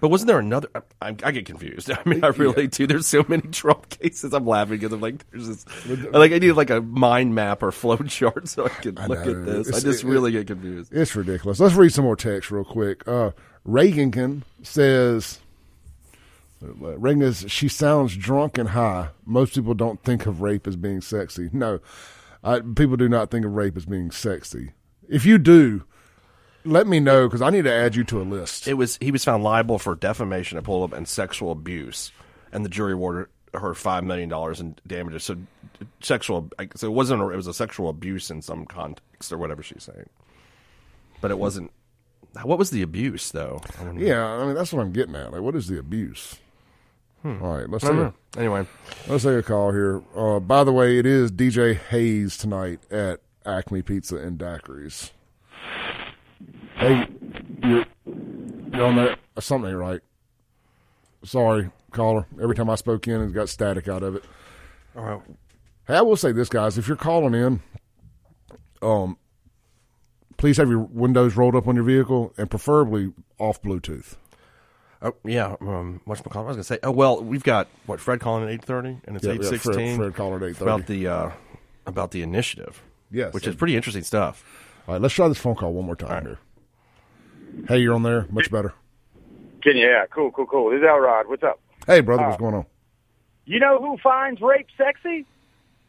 S2: But wasn't there another? I, I, I get confused. I mean, I really do. There's so many Trump cases. I'm laughing because I'm like, there's this. Like, I need like a mind map or flow chart so I can look
S1: know.
S2: at this. I just
S1: it-
S2: really get confused.
S1: It's ridiculous. Let's read some more text real quick. Uh, Reagankin says, Reagan is, she sounds drunk and high. Most people don't think of rape as being sexy. No, I, people do not think of rape as being sexy. If you do, let me know because I need to add you to a list.
S2: It was he was found liable for defamation of pull up and sexual abuse, and the jury awarded her five million dollars in damages. So sexual, so it wasn't. A, it was a sexual abuse in some context or whatever she's saying, but it wasn't. What was the abuse though? I
S1: yeah, I mean, that's what I'm getting at. Like, what is the abuse? All right, let's
S2: I don't
S1: take, a,
S2: Anyway,
S1: let's take a call here. Uh, by the way, it is DJ Hayes tonight at Acme Pizza and Daiquiris. Hey, you're, you're on there. Something ain't right. Sorry, caller. Every time I spoke in, it got static out of it.
S2: all right.
S1: Hey, I will say this, guys. If you're calling in, um, please have your windows rolled up on your vehicle and preferably off Bluetooth.
S2: Oh, yeah, um, what's I was gonna say? Oh well, we've got what Fred calling at eight thirty, and it's
S1: Yeah,
S2: eight
S1: yeah,
S2: sixteen.
S1: Fred- Fred calling at 8:30.
S2: About the uh, about the initiative.
S1: Yes.
S2: which is pretty interesting stuff.
S1: All right, let's try this phone call one more time here. Hey, you're on there. Much better.
S3: Can you? Yeah, cool, cool, cool. This is Elrod. What's up?
S1: Hey, brother, what's going on?
S3: You know who finds rape sexy?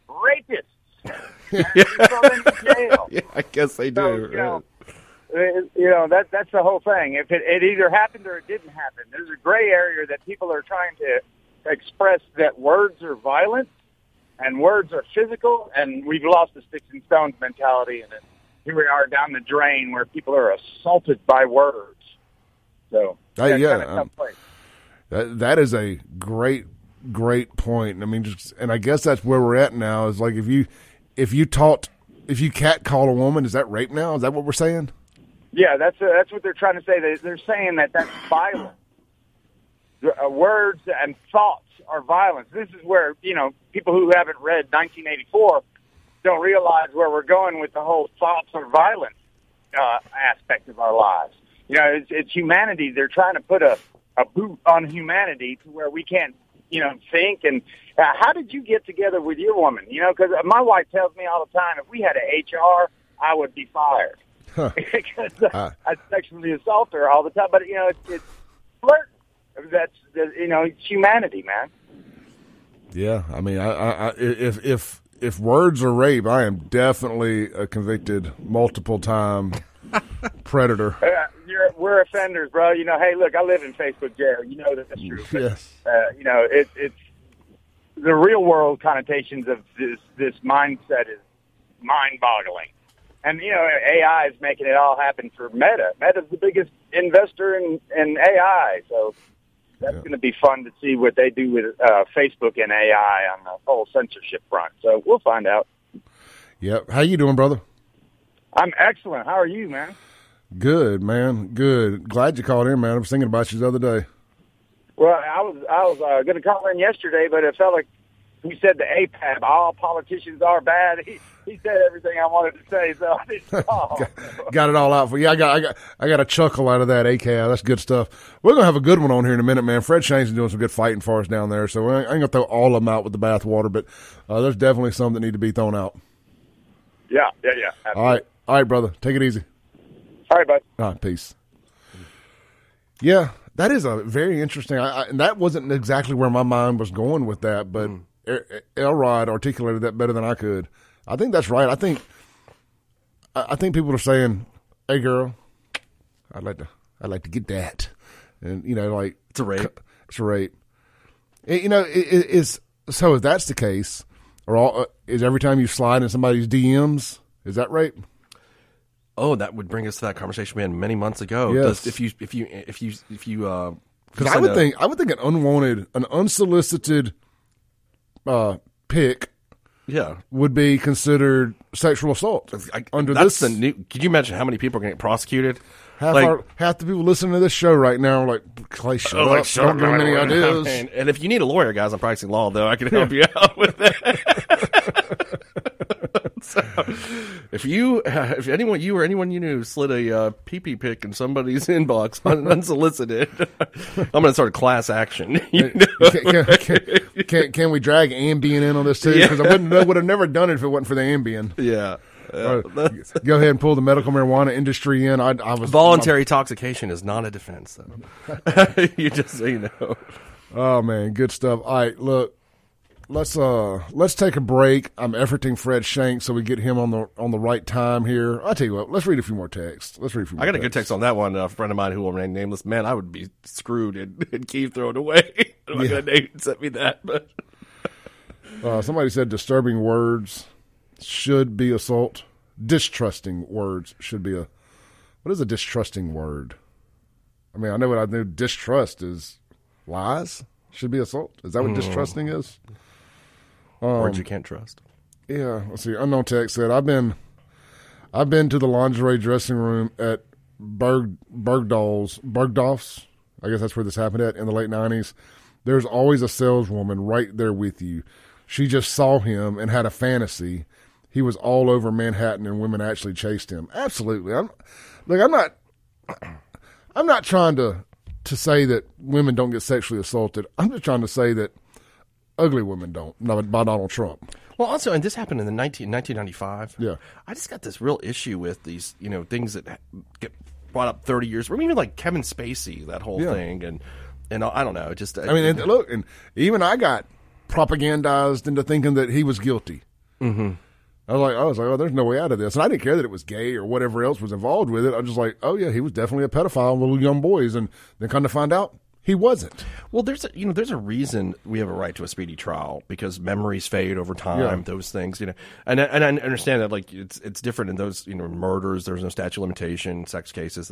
S3: Rapists. And throw them in jail.
S2: Yeah, I guess they do.
S3: So, you know, uh, you know that that's the whole thing. If it, it either happened or it didn't happen, there's a gray area that people are trying to express that words are violent and words are physical, and we've lost the sticks and stones mentality, and here we are down the drain where people are assaulted by words. So it's
S1: yeah,
S3: kinda
S1: um. That that is a great great point. I mean, just and I guess that's where we're at now. Is like if you if you taught if you cat call a woman, is that rape now? Is that what we're saying?
S3: Yeah, that's uh, that's what they're trying to say. They, they're saying that that's violence. Uh, words and thoughts are violence. This is where you know people who haven't read 1984 don't realize where we're going with the whole thoughts are violence uh, aspect of our lives. You know, it's, it's humanity. They're trying to put a a boot on humanity to where we can't you know think. And uh, how did you get together with your woman? You know, because my wife tells me all the time, if we had a HR, I would be fired because
S1: Uh.
S3: I sexually assault her all the time. But you know, it's, it's flirt. That's you know, it's humanity, man.
S1: Yeah, I mean, I, I, I if if if words are rape, I am definitely a convicted multiple time predator.
S3: Uh, you're, we're offenders, bro. You know, hey, look, I live in Facebook jail. You know that that's true. But,
S1: Yes.
S3: Uh, you know, it, it's the real world connotations of this this mindset is mind boggling. And you know, AI is making it all happen for Meta. Meta's the biggest investor in in AI, so that's going to be fun to see what they do with uh, Facebook and AI on the whole censorship front. So we'll find out.
S1: Yep. How you doing, brother?
S3: I'm excellent. How are you, man?
S1: Good, man. Good. Glad you called in, man. I was thinking about you the other day.
S3: Well, I was I was uh, going to call in yesterday, but it felt like he said the APAB, all politicians are bad. He he said everything I wanted to say, so I didn't call.
S1: Got it all out for you. I got, I got, I got a chuckle out of that. ACAB, that's good stuff. We're gonna have a good one on here in a minute, man. Fred Shanks doing some good fighting for us down there, so I ain't gonna throw all of them out with the bathwater, but uh, there's definitely some that need to be thrown out.
S3: yeah, yeah, yeah.
S1: All right, all right, brother, take it easy.
S3: All right, bud.
S1: All right, peace. Yeah, that is a very interesting. I, I, and that wasn't exactly where my mind was going with that, but El- Elrod articulated that better than I could. I think that's right. I think, I, think people are saying, "Hey, girl, I'd like to, I'd like to get that," and you know, like
S2: It's a rape.
S1: it's a rape. It- you know, it, it, is so. If that's the case, or all, uh, is every time you slide in somebody's DMs, is that rape?
S2: Oh, that would bring us to that conversation we had many months ago.
S1: Yes.
S2: Does, if you if you if you if you uh,
S1: Because I would
S2: a-
S1: think I would think an unwanted, an unsolicited uh, pick
S2: yeah.
S1: would be considered sexual assault
S2: I,
S1: under
S2: that's
S1: this.
S2: the new. Could you imagine how many people are going to get prosecuted?
S1: half,
S2: like-
S1: our, half the people listening to this show right now are like, Clay, shut
S2: Oh,
S1: up!
S2: like, shut
S1: Don't
S2: up,
S1: give any ideas.
S2: And, and if you need a lawyer, guys, I'm practicing law, though. I can help you out with that. so, if you, if anyone, you or anyone you knew slid a uh, pee-pee pic in somebody's inbox un- unsolicited, I'm going to start a class action. You know?
S1: can, can, can, can, we drag Ambien in on this too? Because I wouldn't would have never done it if it wasn't for the Ambien.
S2: yeah.
S1: Uh, go ahead and pull the medical marijuana industry in. I, I was
S2: Voluntary intoxication is not a defense, though. you just so you know.
S1: Oh man, good stuff. All right, look, let's uh let's take a break. I'm efforting Fred Shanks so we get him on the on the right time here. I'll tell you what, let's read a few more texts. Let's read a few more
S2: I got a good text on that one. A friend of mine who will remain nameless. Man, I would be screwed and, and Keith thrown away. I'm not going to name sent me that, but
S1: Uh, somebody said disturbing words should be assault. Distrusting words should be a what is a distrusting word? I mean, I know what I knew distrust is lies. Should be assault. Is that what distrusting is?
S2: Words um, you can't trust.
S1: Yeah, let's see. Unknown text said, "I've been, I've been to the lingerie dressing room at Berg Bergdahl's Bergdorf's. I guess that's where this happened at in the late nineties. There's always a saleswoman right there with you. She just saw him and had a fantasy. He was all over Manhattan, and women actually chased him. Absolutely. I'm, look, I'm not, I'm not trying to to say that women don't get sexually assaulted. I'm just trying to say that ugly women don't. Not by Donald Trump.
S2: Well, also, and this happened in the 19, 1995.
S1: Yeah.
S2: I just got this real issue with these, you know, things that get brought up 30 years. I mean, even like Kevin Spacey, that whole
S1: Yeah.
S2: thing. And, and I don't know. Just,
S1: I mean, and look, and even I got propagandized into thinking that he was guilty. Mm-hmm. I was like, I was like, oh, there's no way out of this, and I didn't care that it was gay or whatever else was involved with it. I was just like, oh yeah, he was definitely a pedophile, with little young boys, and then come to find out he wasn't.
S2: Well, there's a, you know there's a reason we have a right to a speedy trial because memories fade over time.
S1: Yeah.
S2: Those things, you know, and I- and I understand that like it's it's different in those you know murders. There's no statute of limitation, sex cases,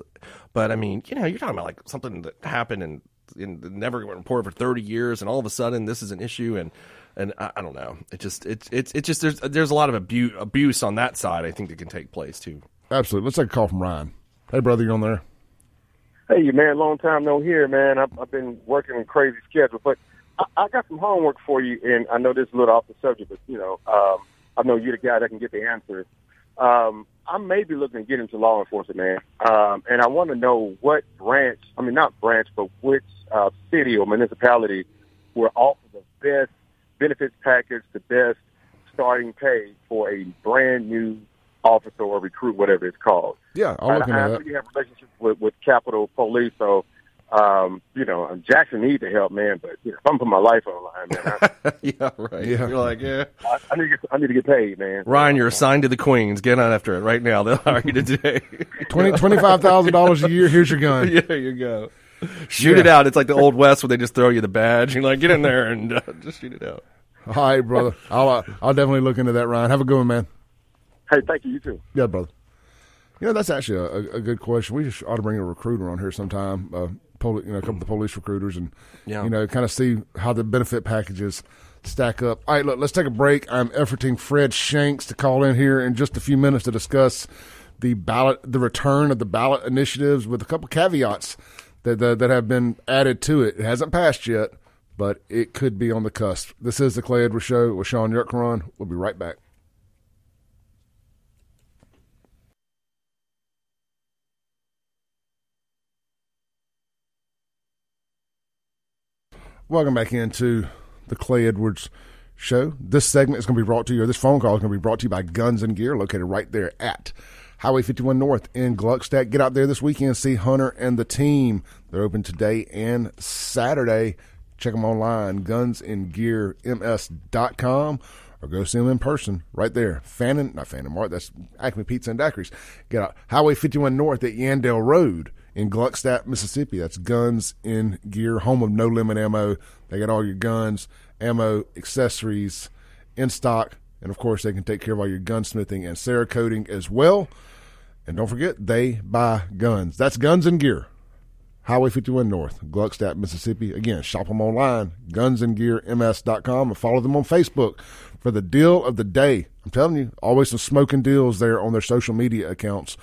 S2: but I mean you know you're talking about like something that happened and, and never went reported for 30 years, and all of a sudden this is an issue and. And I, I don't know. It just it's it's it's just there's there's a lot of abuse abuse on that side. I think that can take place too.
S1: Absolutely. Let's take a call from Ryan. Hey, brother, you on there?
S8: Hey, man, long time no hear, man. I've, I've been working a crazy schedule, but I, I got some homework for you, and I know this is a little off the subject, but you know, um, I know you're the guy that can get the answers. Um, I may be looking to get into law enforcement, man, um, and I want to know what branch, I mean, not branch, but which uh, city or municipality will offer the best benefits package, the best starting pay for a brand new officer or recruit, whatever it's called.
S1: Yeah, I'll
S8: And
S1: look into
S8: I, I
S1: that.
S8: really have relationships with, with Capitol Police, so um, you know, Jackson needs the help, man. But you know, if I'm putting my life on the line, man, I,
S2: yeah, right.
S1: Yeah.
S2: You're like, yeah.
S8: I, I need to get, I need to get paid, man.
S2: Ryan, you're assigned to the Queens. Get on after it right now. They'll hire you today.
S1: Twenty twenty five thousand dollars a year. Here's your gun.
S2: there you go. Shoot
S1: Yeah.
S2: it out. It's like the old west where they just throw you the badge. You're like, get in there and uh, just shoot it out.
S1: All right, brother. I'll uh, I'll definitely look into that. Ryan, have a good one, man.
S8: Hey, thank you. You too.
S1: Yeah, brother. You know, that's actually a, a, a good question. We just ought to bring a recruiter on here sometime. Uh, poli- you know, a couple of the police recruiters, and
S2: Yeah.
S1: you know, kind of see how the benefit packages stack up. All right, look, let's take a break. I'm efforting Fred Shanks to call in here in just a few minutes to discuss the ballot, the return of the ballot initiatives with a couple caveats that that, that have been added to it. It hasn't passed yet, but it could be on the cusp. This is the Clay Edwards Show with Shaun Yurtkuran. We'll be right back. Welcome back into the Clay Edwards Show. This segment is going to be brought to you, or this phone call is going to be brought to you by Guns and Gear, located right there at Highway 51 North in Gluckstadt. Get out there this weekend, see Hunter and the team. They're open today and Saturday. Check them online, gunsandgearms.com, or go see them in person right there. Fannin, not Fannin Mart, that's Acme Pizza and Daiquiris. Get out Highway 51 North at Yandell Road in Gluckstadt, Mississippi. That's Guns and Gear, home of No Limit Ammo. They got all your guns, ammo, accessories in stock. And of course, they can take care of all your gunsmithing and cerakoting as well. And don't forget, they buy guns. That's Guns and Gear. Highway 51 North, Gluckstadt, Mississippi. Again, shop them online, gunsandgearms.com, and follow them on Facebook for the deal of the day. I'm telling you, always some smoking deals there on their social media accounts.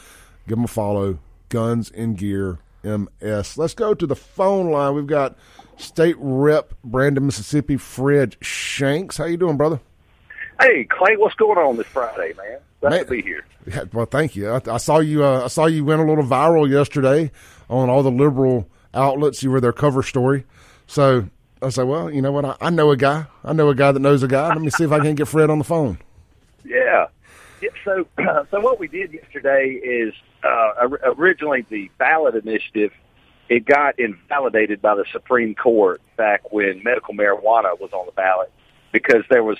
S1: Give them a follow, Guns and Gear MS. Let's go to the phone line. We've got State Rep Brandon, Mississippi, Fred Shanks. How you doing, brother?
S9: Hey, Clay, what's going on this Friday, man? Glad
S1: Man.
S9: to be here.
S1: Yeah, well, thank you. I, I saw you. Uh, I saw you went a little viral yesterday on all the liberal outlets. You were their cover story. So I said, well, you know what? I, I know a guy. I know a guy that knows a guy. Let me see if I can get Fred on the phone.
S9: Yeah. yeah so, so what we did yesterday is uh, originally the ballot initiative. It got invalidated by the Supreme Court back when medical marijuana was on the ballot because there was.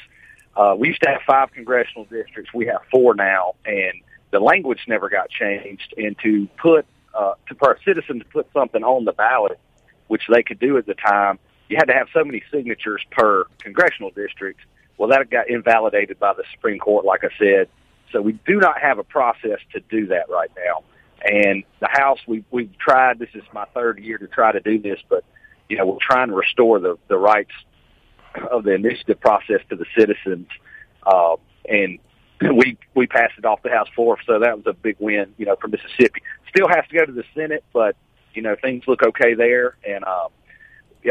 S9: Uh, we used to have five congressional districts. We have four now, and the language never got changed. And to put uh, to for a citizen to put something on the ballot, which they could do at the time, you had to have so many signatures per congressional district. Well, that got invalidated by the Supreme Court, like I said. So we do not have a process to do that right now. And the House, we we've tried. This is my third year to try to do this, but you know we're trying to restore the the rights of the initiative process to the citizens. Uh, and we we passed it off the House floor, so that was a big win, you know, for Mississippi. Still has to go to the Senate, but you know things look okay there. And uh,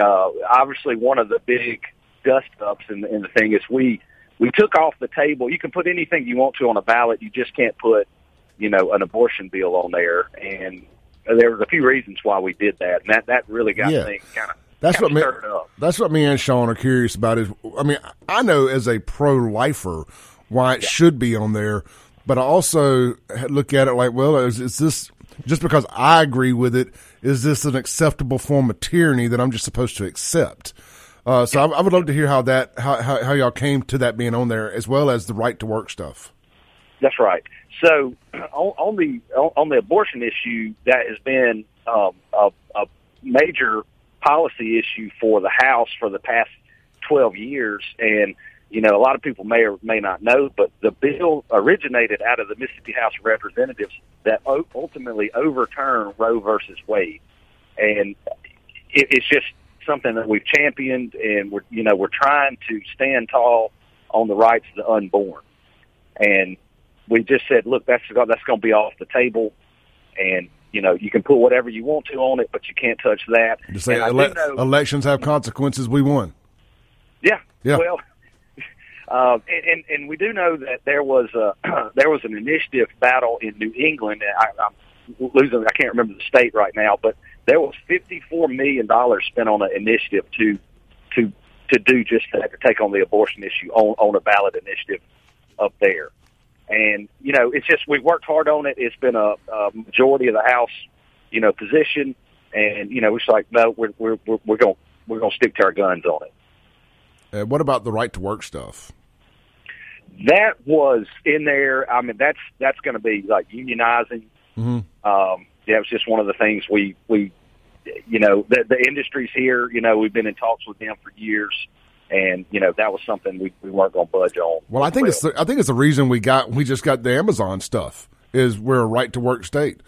S9: uh, obviously, one of the big dust ups in, in the thing is we we took off the table. You can put anything you want to on a ballot. You just can't put, you know, an abortion bill on there. And there was a few reasons why we did that, and that that really got
S1: Yeah.
S9: things kind of
S1: That's what me. That's what me and Shaun are curious about. Is I mean, I know as a pro-lifer why it should be on there, but I also look at it like, well, is, is this just because I agree with it? Is this an acceptable form of tyranny that I'm just supposed to accept? Uh, so I, I would love to hear how that how, how how y'all came to that being on there, as well as the right to work stuff.
S9: That's right. So on, on the on, the abortion issue, that has been um, a, a major policy issue for the House for the past twelve years, and you know a lot of people may or may not know, but the bill originated out of the Mississippi House of Representatives that ultimately overturned Roe versus Wade, and it, it's just something that we've championed, and we're you know we're trying to stand tall on the rights of the unborn, and we just said, look, that's that's going to be off the table, and you know you can put whatever you want to on it, but you can't touch that.
S1: Just say
S9: And I do
S1: ele-
S9: know-
S1: elections have consequences. We won.
S9: yeah.
S1: Yeah.
S9: Well, uh, and, and and we do know that there was a there was an initiative battle in New England. I, I'm losing. I can't remember the state right now, but there was fifty four million dollars spent on an initiative to to to do just that to take on the abortion issue on on a ballot initiative up there. And you know, it's just we worked hard on it. It's been a, a majority of the House, you know, position, and you know, it's like no, we're we're we're, we're going we're going to stick to our guns on it.
S1: Uh, what about the right to work stuff?
S9: that was in there. I mean, that's that's going to be like unionizing.
S1: Mm-hmm.
S9: Um, yeah, it was just one of the things we we, you know, the the industries here. You know, we've been in talks with them for years, and you know that was something we, we weren't going to budge on.
S1: Well, I think it's the, I think it's the reason we got we just got the Amazon stuff is we're a right to work state.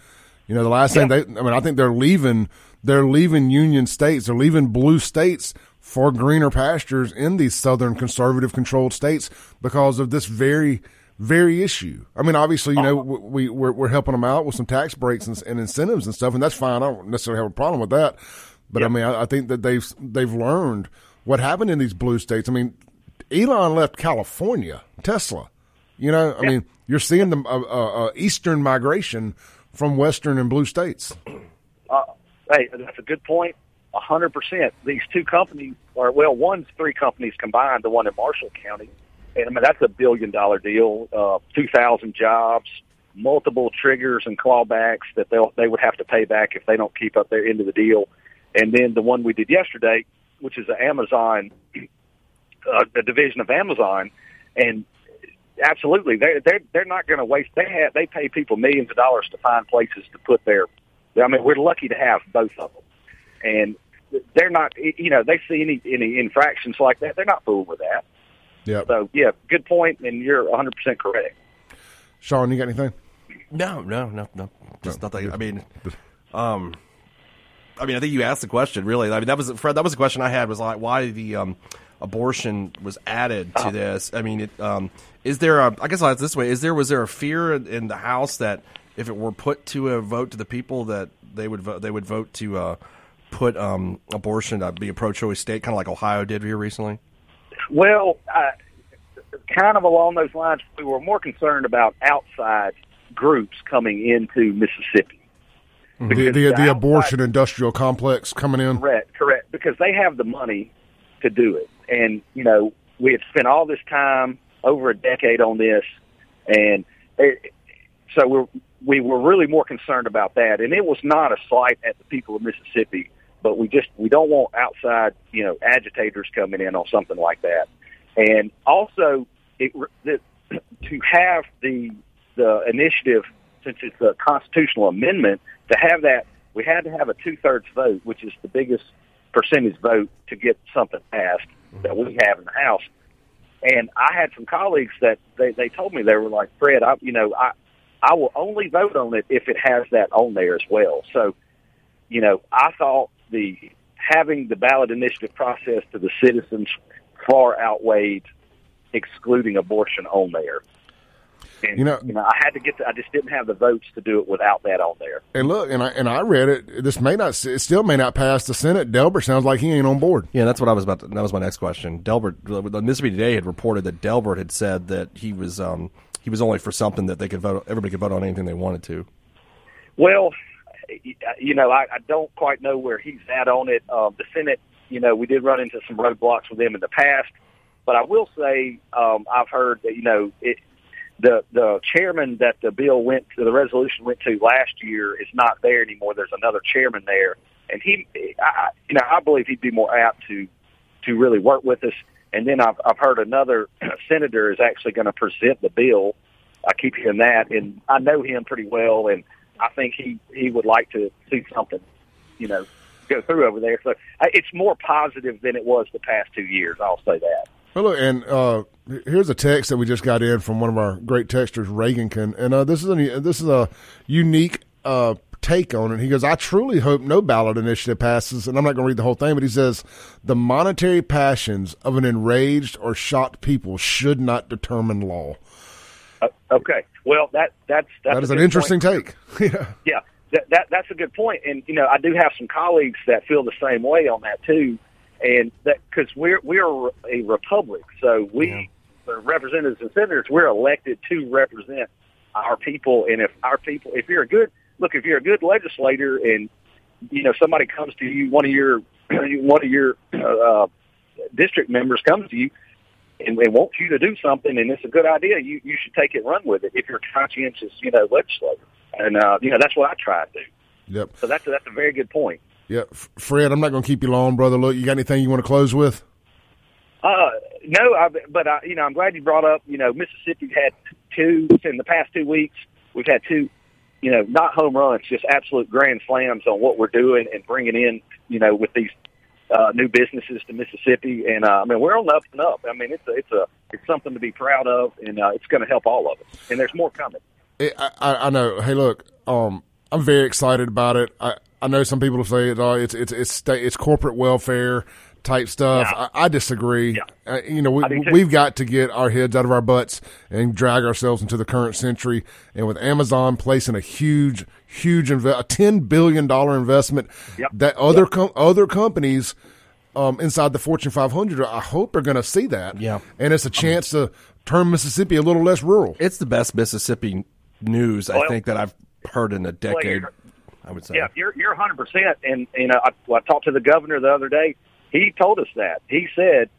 S1: You know, the last thing they I mean, I think they're leaving they're leaving union states, they're leaving blue states for greener pastures in these southern conservative controlled states because of this very very issue. I mean, obviously, you know, we we're, we're helping them out with some tax breaks and, and incentives and stuff, and that's fine. I don't necessarily have a problem with that. But I mean, I, I think that they've they've learned what happened in these blue states. I mean, Elon left California, Tesla. You know, I mean, you're seeing the uh, uh, uh, eastern migration from western and blue states.
S9: Uh, hey, that's a good point. A hundred percent. These two companies, or well, one's three companies combined. The one in Marshall County, and I mean that's a billion dollar deal. Uh, Two thousand jobs, multiple triggers and clawbacks that they they would have to pay back if they don't keep up their end of the deal. And then the one we did yesterday, which is Amazon, uh, division of Amazon, and absolutely they're they're they're not going to waste. They have they pay people millions of dollars to find places to put their. I mean, we're lucky to have both of them, and they're not. You know, they see any any infractions like that, they're not fooling with that.
S1: Yeah.
S9: So yeah, good point, and you're 100 percent correct.
S1: Shaun, you got anything?
S2: No, no, no, no. Just nothing. I mean, um, I mean, I think you asked the question. Really, I mean, that was Fred. That was the question I had. Was like why the um, abortion was added to this. I mean, it, um, is there a? I guess I'll ask this way: Is there was there a fear in, in the House that if it were put to a vote to the people that they would vote they would vote to uh, put um, abortion to be a pro-choice state, kind of like Ohio did here recently?
S9: Well, uh, kind of along those lines, we were more concerned about outside groups coming into Mississippi.
S1: The,
S9: Because
S1: the, the
S9: outside-
S1: abortion industrial complex coming in.
S9: Correct, correct. Because they have the money to do it. And, you know, we had spent all this time, over a decade on this, and it, so we're, we were really more concerned about that. And it was not a slight at the people of Mississippi, but we just, we don't want outside, you know, agitators coming in on something like that. And also, it, the, to have the, the initiative, since it's a constitutional amendment, to have that, we had to have a two thirds vote, which is the biggest percentage vote to get something passed that we have in the House. And I had some colleagues that they, they told me they were like, Fred, I, you know, I, I will only vote on it if it has that on there as well. So, you know, I thought the having the ballot initiative process to the citizens far outweighed excluding abortion on there. And,
S1: You know-
S9: you know, I had to get. To, I just didn't have the votes to do it without that on there.
S1: And look, and I and I read it. This may not, it still may not pass the Senate. Delbert sounds like he ain't on board.
S2: Yeah, that's what I was about. To, that was my next question. Delbert, the Mississippi Today had reported that Delbert had said that he was um, he was only for something that they could vote. Everybody could vote on anything they wanted to.
S9: Well, you know, I, I don't quite know where he's at on it. Um, the Senate You know, we did run into some roadblocks with them in the past, but I will say um, I've heard that you know it, the the chairman that the bill went to, the resolution went to last year is not there anymore. There's another chairman there, and he, I, you know, I believe he'd be more apt to to really work with us. And then I've I've heard another senator is actually going to present the bill. I keep hearing that, and I know him pretty well, and I think he he would like to see something, you know, go through over there. So it's more positive than it was the past two years. I'll say that.
S1: Well, look, and uh, here's a text that we just got in from one of our great texters, Reagankin, and uh, this is a this is a unique uh, take on it. He goes, "I truly hope no ballot initiative passes," and I'm not going to read the whole thing, but he says the monetary passions of an enraged or shocked people should not determine law.
S9: Uh, okay, well that that's, that's
S1: that is an interesting
S9: point.
S1: take. yeah,
S9: yeah, that, that that's a good point, and you know I do have some colleagues that feel the same way on that too and that because we're we're a republic, so we yeah. the representatives and senators we're elected to represent our people, and if our people, if you're a good look, if you're a good legislator, and you know somebody comes to you, one of your one of your uh, district members comes to you and they want you to do something and it's a good idea, you you should take it and run with it if you're a conscientious, you know, legislator. And uh, you know, that's what I try to do.
S1: Yep.
S9: So that's that's a very good point.
S1: Yeah, Fred, I'm not going to keep you long, brother. Look, you got anything you want to close with?
S9: Uh, no, I, but I, you know, I'm glad you brought up. You know, Mississippi had two in the past two weeks. We've had two, you know, not home runs, just absolute grand slams on what we're doing and bringing in, you know, with these uh, new businesses to Mississippi. And uh, I mean, we're on the up and up. I mean, it's a, it's a it's something to be proud of, and uh, it's going to help all of us. And there's more coming.
S1: I, I know. Hey, look, um, I'm very excited about it. I, I know some people say oh, it's it's it's it's corporate welfare type stuff. Yeah. I, I, disagree. Yeah. Uh, you know, we, we've got to get our heads out of our butts and drag ourselves into the current century. And with Amazon placing a huge, huge inve- a ten billion dollar investment yep. that other yep. com- other companies um, inside the Fortune 500, I hope are going to see that.
S2: Yeah,
S1: and it's a chance to turn Mississippi a little less rural.
S2: It's the best Mississippi news well, I think that I've heard in a decade. Well, I would say.
S9: Yeah, you're you're 100. percent And you know, I, I talked to the governor the other day. He told us that. He said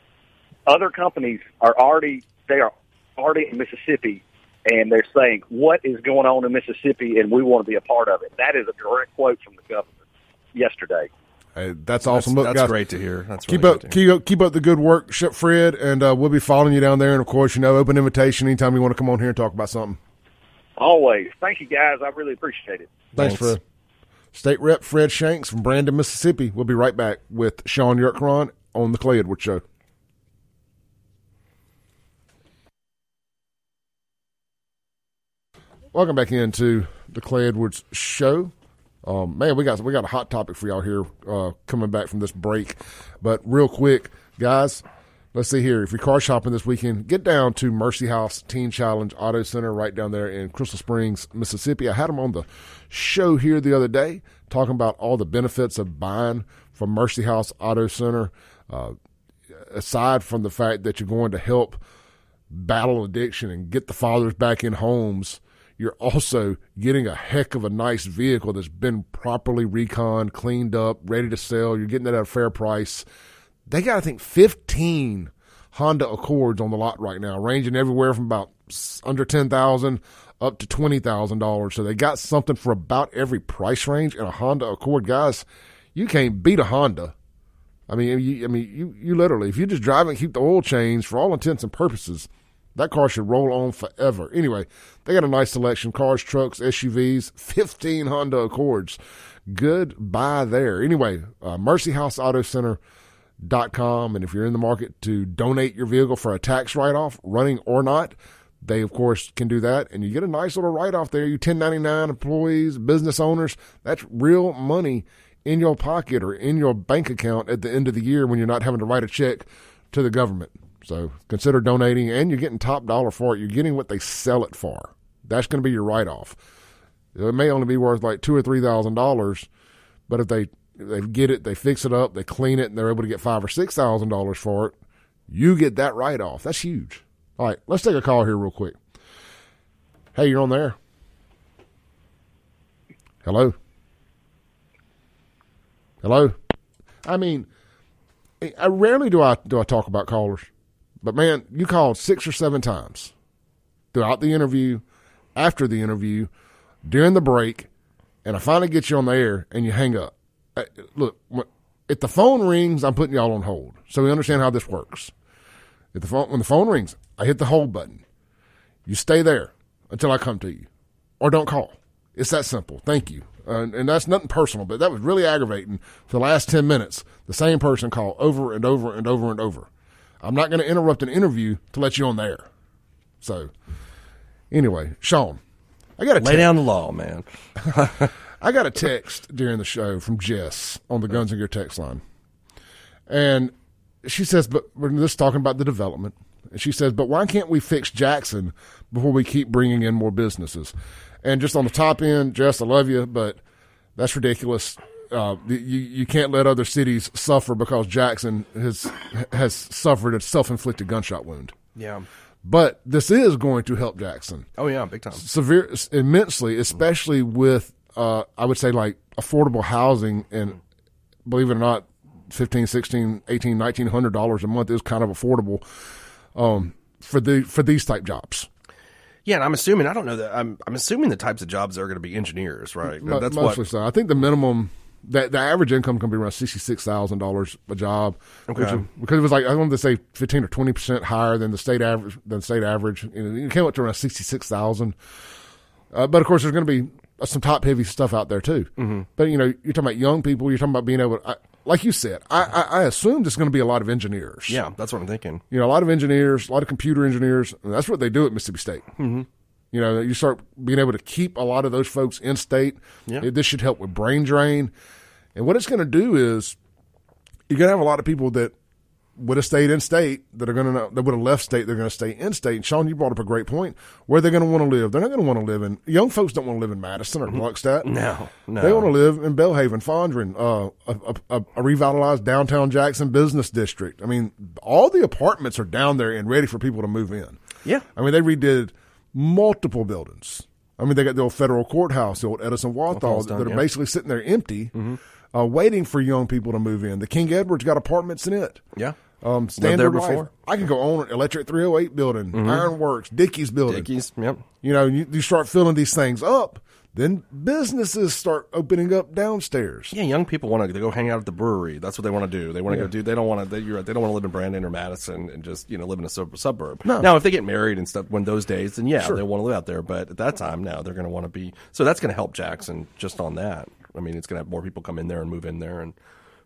S9: other companies are already they are already in Mississippi, and they're saying what is going on in Mississippi, and we want to be a part of it. That is a direct quote from the governor yesterday.
S1: Hey, that's awesome.
S2: That's,
S1: Look,
S2: that's
S1: guys,
S2: great to hear. That's
S1: keep
S2: really
S1: up, keep up, keep up the good work, Fred, and uh, we'll be following you down there. And of course, you know, open invitation anytime you want to come on here and talk about something.
S9: Always. Thank you, guys. I really appreciate it.
S1: Thanks, Thanks. Fred. State Rep Fred Shanks from Brandon, Mississippi. We'll be right back with Shaun Yurtkuran on the Clay Edwards Show. Welcome back into the Clay Edwards Show. Um, man, we got we got a hot topic for y'all here uh, coming back from this break. But real quick, guys, let's see here. If you're car shopping this weekend, get down to Mercy House Teen Challenge Auto Center right down there in Crystal Springs, Mississippi. I had them on the show here the other day talking about all the benefits of buying from Mercy House Auto Center. Uh, aside from the fact that you're going to help battle addiction and get the fathers back in homes, you're also getting a heck of a nice vehicle that's been properly recon, cleaned up, ready to sell. You're getting it at a fair price. They got, I think, 15 Honda Accords on the lot right now, ranging everywhere from about under 10,000 up to $20,000. So they got something for about every price range in a Honda Accord. Guys, you can't beat a Honda. I mean, you, I mean, you, you literally, if you just drive and keep the oil change for all intents and purposes, that car should roll on forever. Anyway, they got a nice selection cars, trucks, SUVs, 15 Honda Accords. Good buy there. Anyway, uh, com and if you're in the market to donate your vehicle for a tax write-off running or not they, of course, can do that, and you get a nice little write off there. You 1099 employees, business owners, that's real money in your pocket or in your bank account at the end of the year when you're not having to write a check to the government. So consider donating, and you're getting top dollar for it. You're getting what they sell it for. That's going to be your write off. It may only be worth like two or three thousand dollars, but if they if they get it, they fix it up, they clean it, and they're able to get five or six thousand dollars for it, you get that write off. That's huge. All right, let's take a call here real quick. Hey, you're on there. Hello. Hello. I mean, I rarely do I do I talk about callers, but man, you called six or seven times throughout the interview, after the interview, during the break, and I finally get you on the air and you hang up. Uh, look, if the phone rings, I'm putting y'all on hold, so we understand how this works. If the phone when the phone rings, I hit the hold button. You stay there until I come to you, or don't call. It's that simple. Thank you. Uh, and that's nothing personal, but that was really aggravating. For the last 10 minutes, the same person called over and over and over and over. I'm not going to interrupt an interview to let you on the air. So, anyway, Shaun, I got to
S2: Lay down the law, man.
S1: I got a text during the show from Jess on the Guns and Gear text line. And she says, but we're just talking about the development. And she says, but why can't we fix Jackson before we keep bringing in more businesses? And just on the top end, Jess, I love you, but that's ridiculous. Uh, you you can't let other cities suffer because Jackson has has suffered a self inflicted gunshot wound.
S2: Yeah.
S1: But this is going to help Jackson
S2: Oh yeah, big time.
S1: severe immensely, especially with uh, I would say like affordable housing and believe it or not, 15, 16, 18, 1900 dollars a month is kind of affordable um, for the for these type jobs.
S2: Yeah, and I'm assuming I don't know that I'm I'm assuming the types of jobs are going to be engineers, right? That's
S1: mostly
S2: what.
S1: so. I think the minimum that the average income can be around sixty six thousand dollars a job.
S2: Okay.
S1: is- because it was like I wanted to say fifteen or twenty percent higher than the state average than state average. You know, it came up to around sixty six thousand. Uh, but of course, there's going to be uh, some top heavy stuff out there too. Mm-hmm. But you know, you're talking about young people. You're talking about being able, to, I, like you said. I, I, I assume there's going to be a lot of engineers.
S2: Yeah, that's what I'm thinking.
S1: you know, a lot of engineers, a lot of computer engineers. And that's what they do at Mississippi State. Mm-hmm. You know, you start being able to keep a lot of those folks in state.
S2: Yeah.
S1: This should help with brain drain. And what it's going to do is you're going to have a lot of people that would have stayed in state that are going to that would have left state. They're going to stay in state. And Shaun, you brought up a great point. Where they're going to want to live? They're not going to want to live in. Young folks don't want to live in Madison or Gluckstadt.
S2: No, no.
S1: They want to live in Belhaven, Fondren, uh, a, a, a revitalized downtown Jackson business district. I mean, all the apartments are down there and ready for people to move in.
S2: Yeah.
S1: I mean, they redid multiple buildings. I mean, they got the old federal courthouse, the old Edison Walthall, that are
S2: yeah.
S1: basically sitting there empty, uh, waiting for young people to move in. The King Edward's got apartments in it.
S2: Yeah.
S1: Um, standard life.
S2: before. Mm-hmm.
S1: I can go on Electric 308 building, Ironworks, Dickey's building.
S2: Dickies. Yep.
S1: You know, you, you start filling these things up, then businesses start opening up downstairs.
S2: Yeah, young people want to go hang out at the brewery. That's what they want to do. They want to go do. They don't want to. They, right, they don't want to live in Brandon or Madison and just you know live in a sub- suburb.
S1: No.
S2: Now, if they get married and stuff, when those days, then yeah,
S1: Sure.
S2: they want to live out there. But at that time, now they're going to want to be. So that's going to help Jackson just on that. I mean, it's going to have more people come in there and move in there and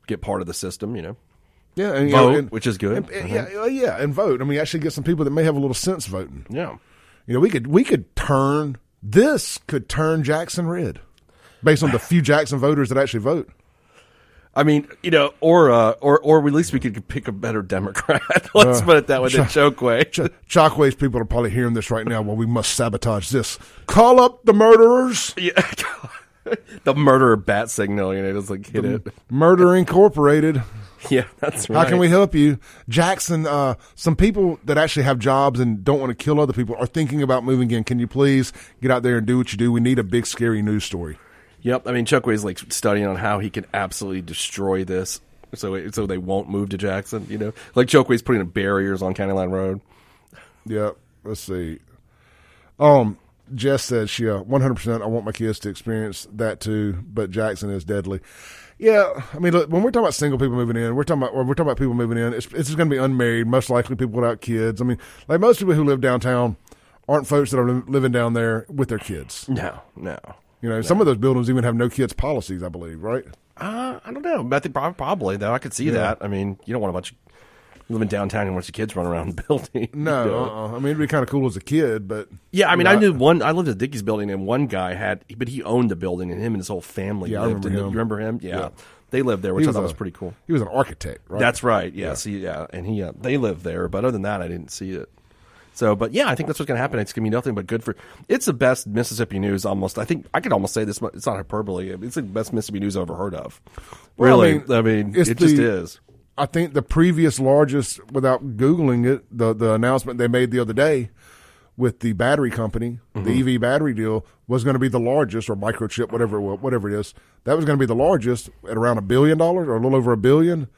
S2: get part of the system. You know.
S1: Yeah, and,
S2: Vote,
S1: know, and-
S2: which is good.
S1: and- and- uh-huh. yeah, yeah, and vote. I mean, actually get some people that may have a little sense voting.
S2: Yeah.
S1: You know, we could we could turn this could turn Jackson red, based on the few Jackson voters that actually vote.
S2: I mean, you know, or uh, or or at least we could pick a better Democrat. Let's
S1: Uh,
S2: put it that way. Than
S1: Ch-
S2: Chokwe.
S1: Ch- Chokwe's people are probably hearing this right now. Well, we must sabotage this. Call up the murderers.
S2: Yeah. the murderer bat signal. You know, just like hit it.
S1: Murder Incorporated.
S2: Yeah, that's right.
S1: How can we help you, Jackson? Uh, some people that actually have jobs and don't want to kill other people are thinking about moving in. Can you please get out there and do what you do? We need a big, scary news story.
S2: Yep. I mean, Chokwe's like studying on how he can absolutely destroy this, so it- so they won't move to Jackson. You know, like Chokwe's putting up barriers on County Line Road.
S1: Yep. Let's see. Um, Jess said she uh, 100%. I want my kids to experience that too, but Jackson is deadly. Yeah, I mean, look, when we're talking about single people moving in, we're talking about or we're talking about people moving in. It's, it's just going to be unmarried, most likely people without kids. I mean, like most people who live downtown aren't folks that are living down there with their kids.
S2: No, no.
S1: You know, some of those buildings even have no kids policies, I believe, right?
S2: Uh, I don't know. I think probably though. I could see
S1: Yeah.
S2: that. I mean, you don't want a bunch of living downtown and watch the kids run around the building.
S1: No,
S2: You know?
S1: uh-uh. I mean, it'd be kind of cool as a kid, but
S2: Yeah, I mean,
S1: you
S2: I knew one. I lived at Dickey's building, and one guy had, but he owned the building, and him and his whole family
S1: Yeah, I remember
S2: in the-
S1: him.
S2: You remember him? Yeah,
S1: Yeah.
S2: they lived there, which I thought
S1: a-
S2: was pretty cool.
S1: He was an architect, right?
S2: That's right. Yeah. See, yeah, and he uh, they live there, but other than that, I didn't see it. So, but yeah, I think that's what's going to happen. It's going to be nothing but good for. It's the best Mississippi news. Almost, I think I could almost say this. It's not hyperbole. It's the best Mississippi news I've ever heard of.
S1: Well,
S2: Really, I mean,
S1: it's
S2: it just is.
S1: I think the previous largest, without googling it, the the announcement they made the other day with the battery company,
S2: Mm-hmm.
S1: the EV battery deal, was going to be the largest, or microchip, whatever whatever it is. That was going to be the largest at around a billion dollars, or a little over a billion.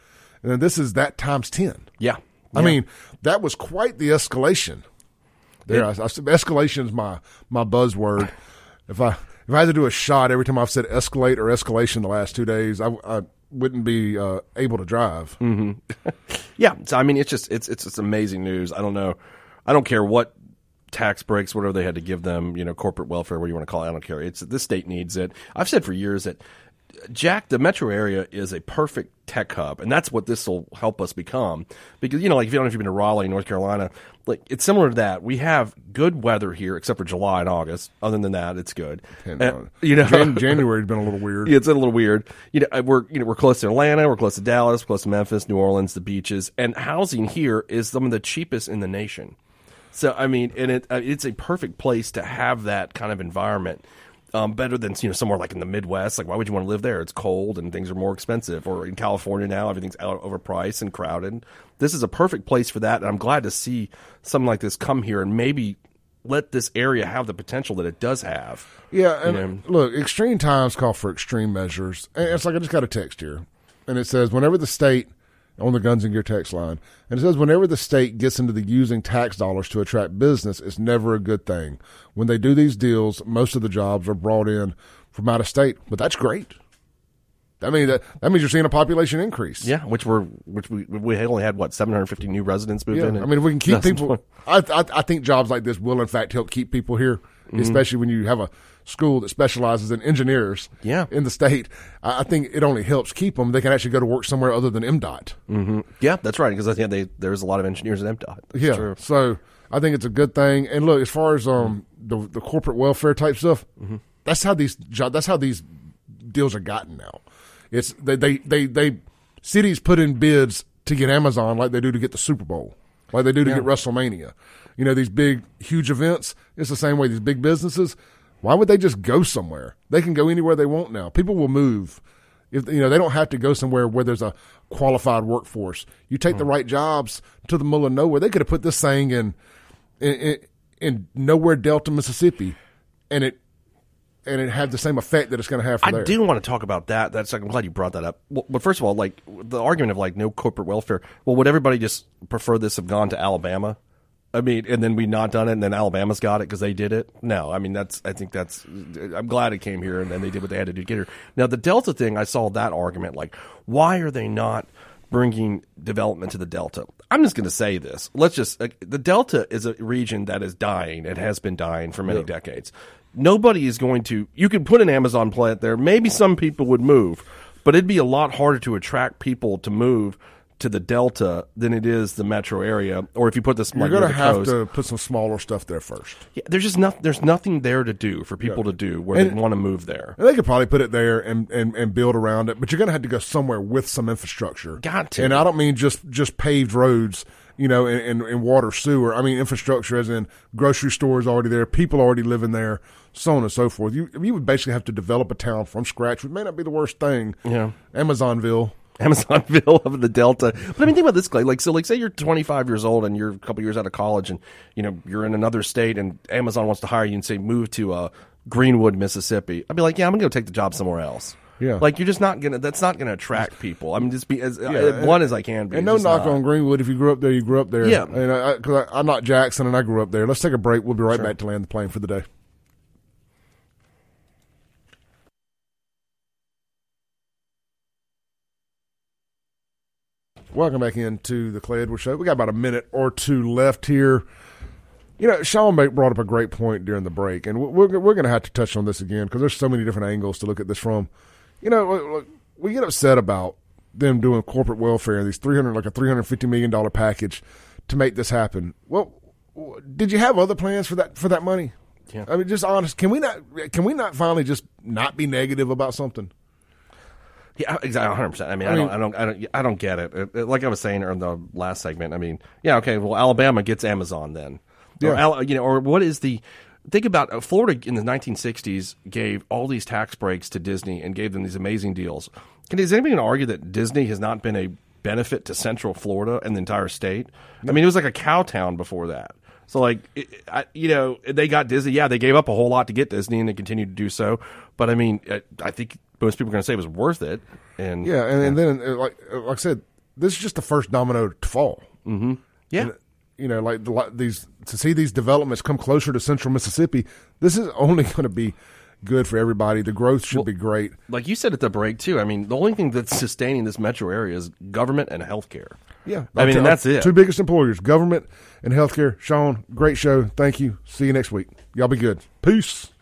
S1: and then this is that times ten.
S2: Yeah.
S1: I
S2: Yeah.
S1: mean, that was quite the escalation. There, I, I, escalation is my my buzzword. If I if I had to do a shot every time I've said escalate or escalation the last two days, I, I wouldn't be uh, able to drive.
S2: hmm yeah. So I mean, it's just it's it's just amazing news. I don't know. I don't care what tax breaks, whatever they had to give them, you know, corporate welfare, what you want to call it? I don't care. It's this state needs it. I've said for years that Jack, the metro area is a perfect tech hub, and that's what this will help us become. Because you know, like if you don't know if you've been to Raleigh, North Carolina, like it's similar to that. We have good weather here, except for July and August. Other than that, it's good.
S1: And,
S2: you know,
S1: Jan- January's been a little weird.
S2: Yeah, it's a little weird. You know, we're you know we're close to Atlanta, we're close to Dallas, close to Memphis, New Orleans, the beaches, and housing here is some of the cheapest in the nation. So I mean, and it uh, it's a perfect place to have that kind of environment. Um, better than you know somewhere like in the Midwest. Like, why would you want to live there? It's cold and things are more expensive. Or in California now, everything's out overpriced and crowded. This is a perfect place for that, and I'm glad to see something like this come here and maybe let this area have the potential that it does have.
S1: Yeah, and
S2: You know?
S1: look, extreme times call for extreme measures. And it's like I just got a text here, and it says whenever the state on the Guns and Gear text line, and it says whenever the state gets into the using tax dollars to attract business, it's never a good thing. When they do these deals, most of the jobs are brought in from out of state, but that's great. I mean that that means you're seeing a population increase.
S2: Yeah, which we're which we we only had what 750 new residents move
S1: Yeah,
S2: in.
S1: I mean, if we can keep people, I, I I think jobs like this will in fact help keep people here,
S2: Mhm.
S1: especially when you have a school that specializes in engineers.
S2: Yeah.
S1: in the state, I think it only helps keep them. They can actually go to work somewhere other than MDOT.
S2: hmm Yeah, that's right. Because I think they there's a lot of engineers at MDOT. That's
S1: yeah,
S2: true.
S1: so I think it's a good thing. And look, as far as um the the corporate welfare type stuff,
S2: Mm-hmm.
S1: that's how these jo- that's how these deals are gotten now. It's they they they, they cities put in bids to get Amazon like they do to get the Super Bowl, like they do to
S2: Yeah.
S1: get WrestleMania. You know these big huge events. It's the same way these big businesses. Why would they just go somewhere? They can go anywhere they want now. People will move. If you know they don't have to go somewhere where there's a qualified workforce. You take the
S2: Hmm.
S1: right jobs to the middle of nowhere. They could have put this thing in in, in, in nowhere Delta, Mississippi, and it and it had the same effect that it's going to have for
S2: I
S1: there.
S2: do want to talk about that. That's I'm glad you brought that up. Well, but first of all, like the argument of like no corporate welfare. Well, would everybody just prefer this have gone to Alabama? I mean, and then we not done it, and then Alabama's got it because they did it. No, I mean that's. I think that's. I'm glad it came here, and then they did what they had to do to get here. Now the Delta thing, I saw that argument. Like, why are they not bringing development to the Delta? I'm just going to say this. Let's just. Like, the Delta is a region that is dying. It has been dying for many
S1: Yeah.
S2: decades. Nobody is going to. You could put an Amazon plant there. Maybe some people would move, but it'd be a lot harder to attract people to move to the Delta than it is the metro area. Or if you put this,
S1: You're
S2: like,
S1: going to have
S2: coast.
S1: to put some smaller stuff there first.
S2: Yeah, there's just nothing. There's nothing there to do for people to do where
S1: And-
S2: they want to move there.
S1: And they could probably put it there and, and, and build around it, but you're going to have to go somewhere with some infrastructure.
S2: Got to.
S1: And I don't mean just, just paved roads, you know, and, and, and water, sewer. I mean infrastructure as in grocery stores already there, people already living there, so on and so forth. You you would basically have to develop a town from scratch, which may not be the worst thing.
S2: Yeah.
S1: Amazonville.
S2: Amazonville of the Delta. But I mean, think about this, Clay. Like, so, like, say you're 25 years old and you're a couple years out of college, and you know you're in another state, and Amazon wants to hire you and say move to uh, Greenwood, Mississippi. I'd be like, yeah, I'm gonna go take the job somewhere else.
S1: Yeah.
S2: Like, you're just not gonna. That's not gonna attract people. I mean, just be as
S1: Yeah,
S2: uh,
S1: and-
S2: blunt as I can be.
S1: And no knock
S2: not.
S1: on Greenwood. If you grew up there, you grew up there.
S2: Yeah.
S1: And I, I'm not Jackson and I grew up there. Let's take a break. We'll be right
S2: Sure.
S1: back to land the plane for the day. Welcome back into the Clay Edwards Show. We got about a minute or two left here. You know, Shaun brought up a great point during the break, and we're, we're going to have to touch on this again because there's so many different angles to look at this from. You know, we get upset about them doing corporate welfare, these 300 like a 350 million dollar package to make this happen. Well, did you have other plans for that for that money?
S2: Yeah.
S1: I mean, just honest. Can we not? Can we not finally just not be negative about something?
S2: Yeah, exactly, 100. percent I mean, I,
S1: I mean-
S2: don't, I don't, I don't, I don't get it. It- it- Like I was saying in the last segment, I mean, yeah, okay, well, Alabama gets Amazon then, or,
S1: Yeah.
S2: Al- you know, or what is the? Think about uh, Florida in the 1960s gave all these tax breaks to Disney and gave them these amazing deals. Can is anybody going to argue that Disney has not been a benefit to Central Florida and the entire state? I mean, it was like a cow town before that. So like, it, I, you know, they got Disney. Yeah, they gave up a whole lot to get Disney, and they continue to do so. But I mean, uh, I think most people are going to say it was worth it. And
S1: Yeah, and, and then uh, like uh, like I said, this is just the first domino to fall.
S2: Mm-hmm. Yeah.
S1: And, you know, like the, like these to see these developments come closer to Central Mississippi. This is only going to be good for everybody. The growth should be great.
S2: like you said at the break too. I mean, the only thing that's sustaining this metro area is government and healthcare.
S1: Yeah,
S2: I mean, that's it.
S1: Two biggest employers, government and healthcare. Shaun, great show. Thank you. See you next week. Y'all be good. Peace.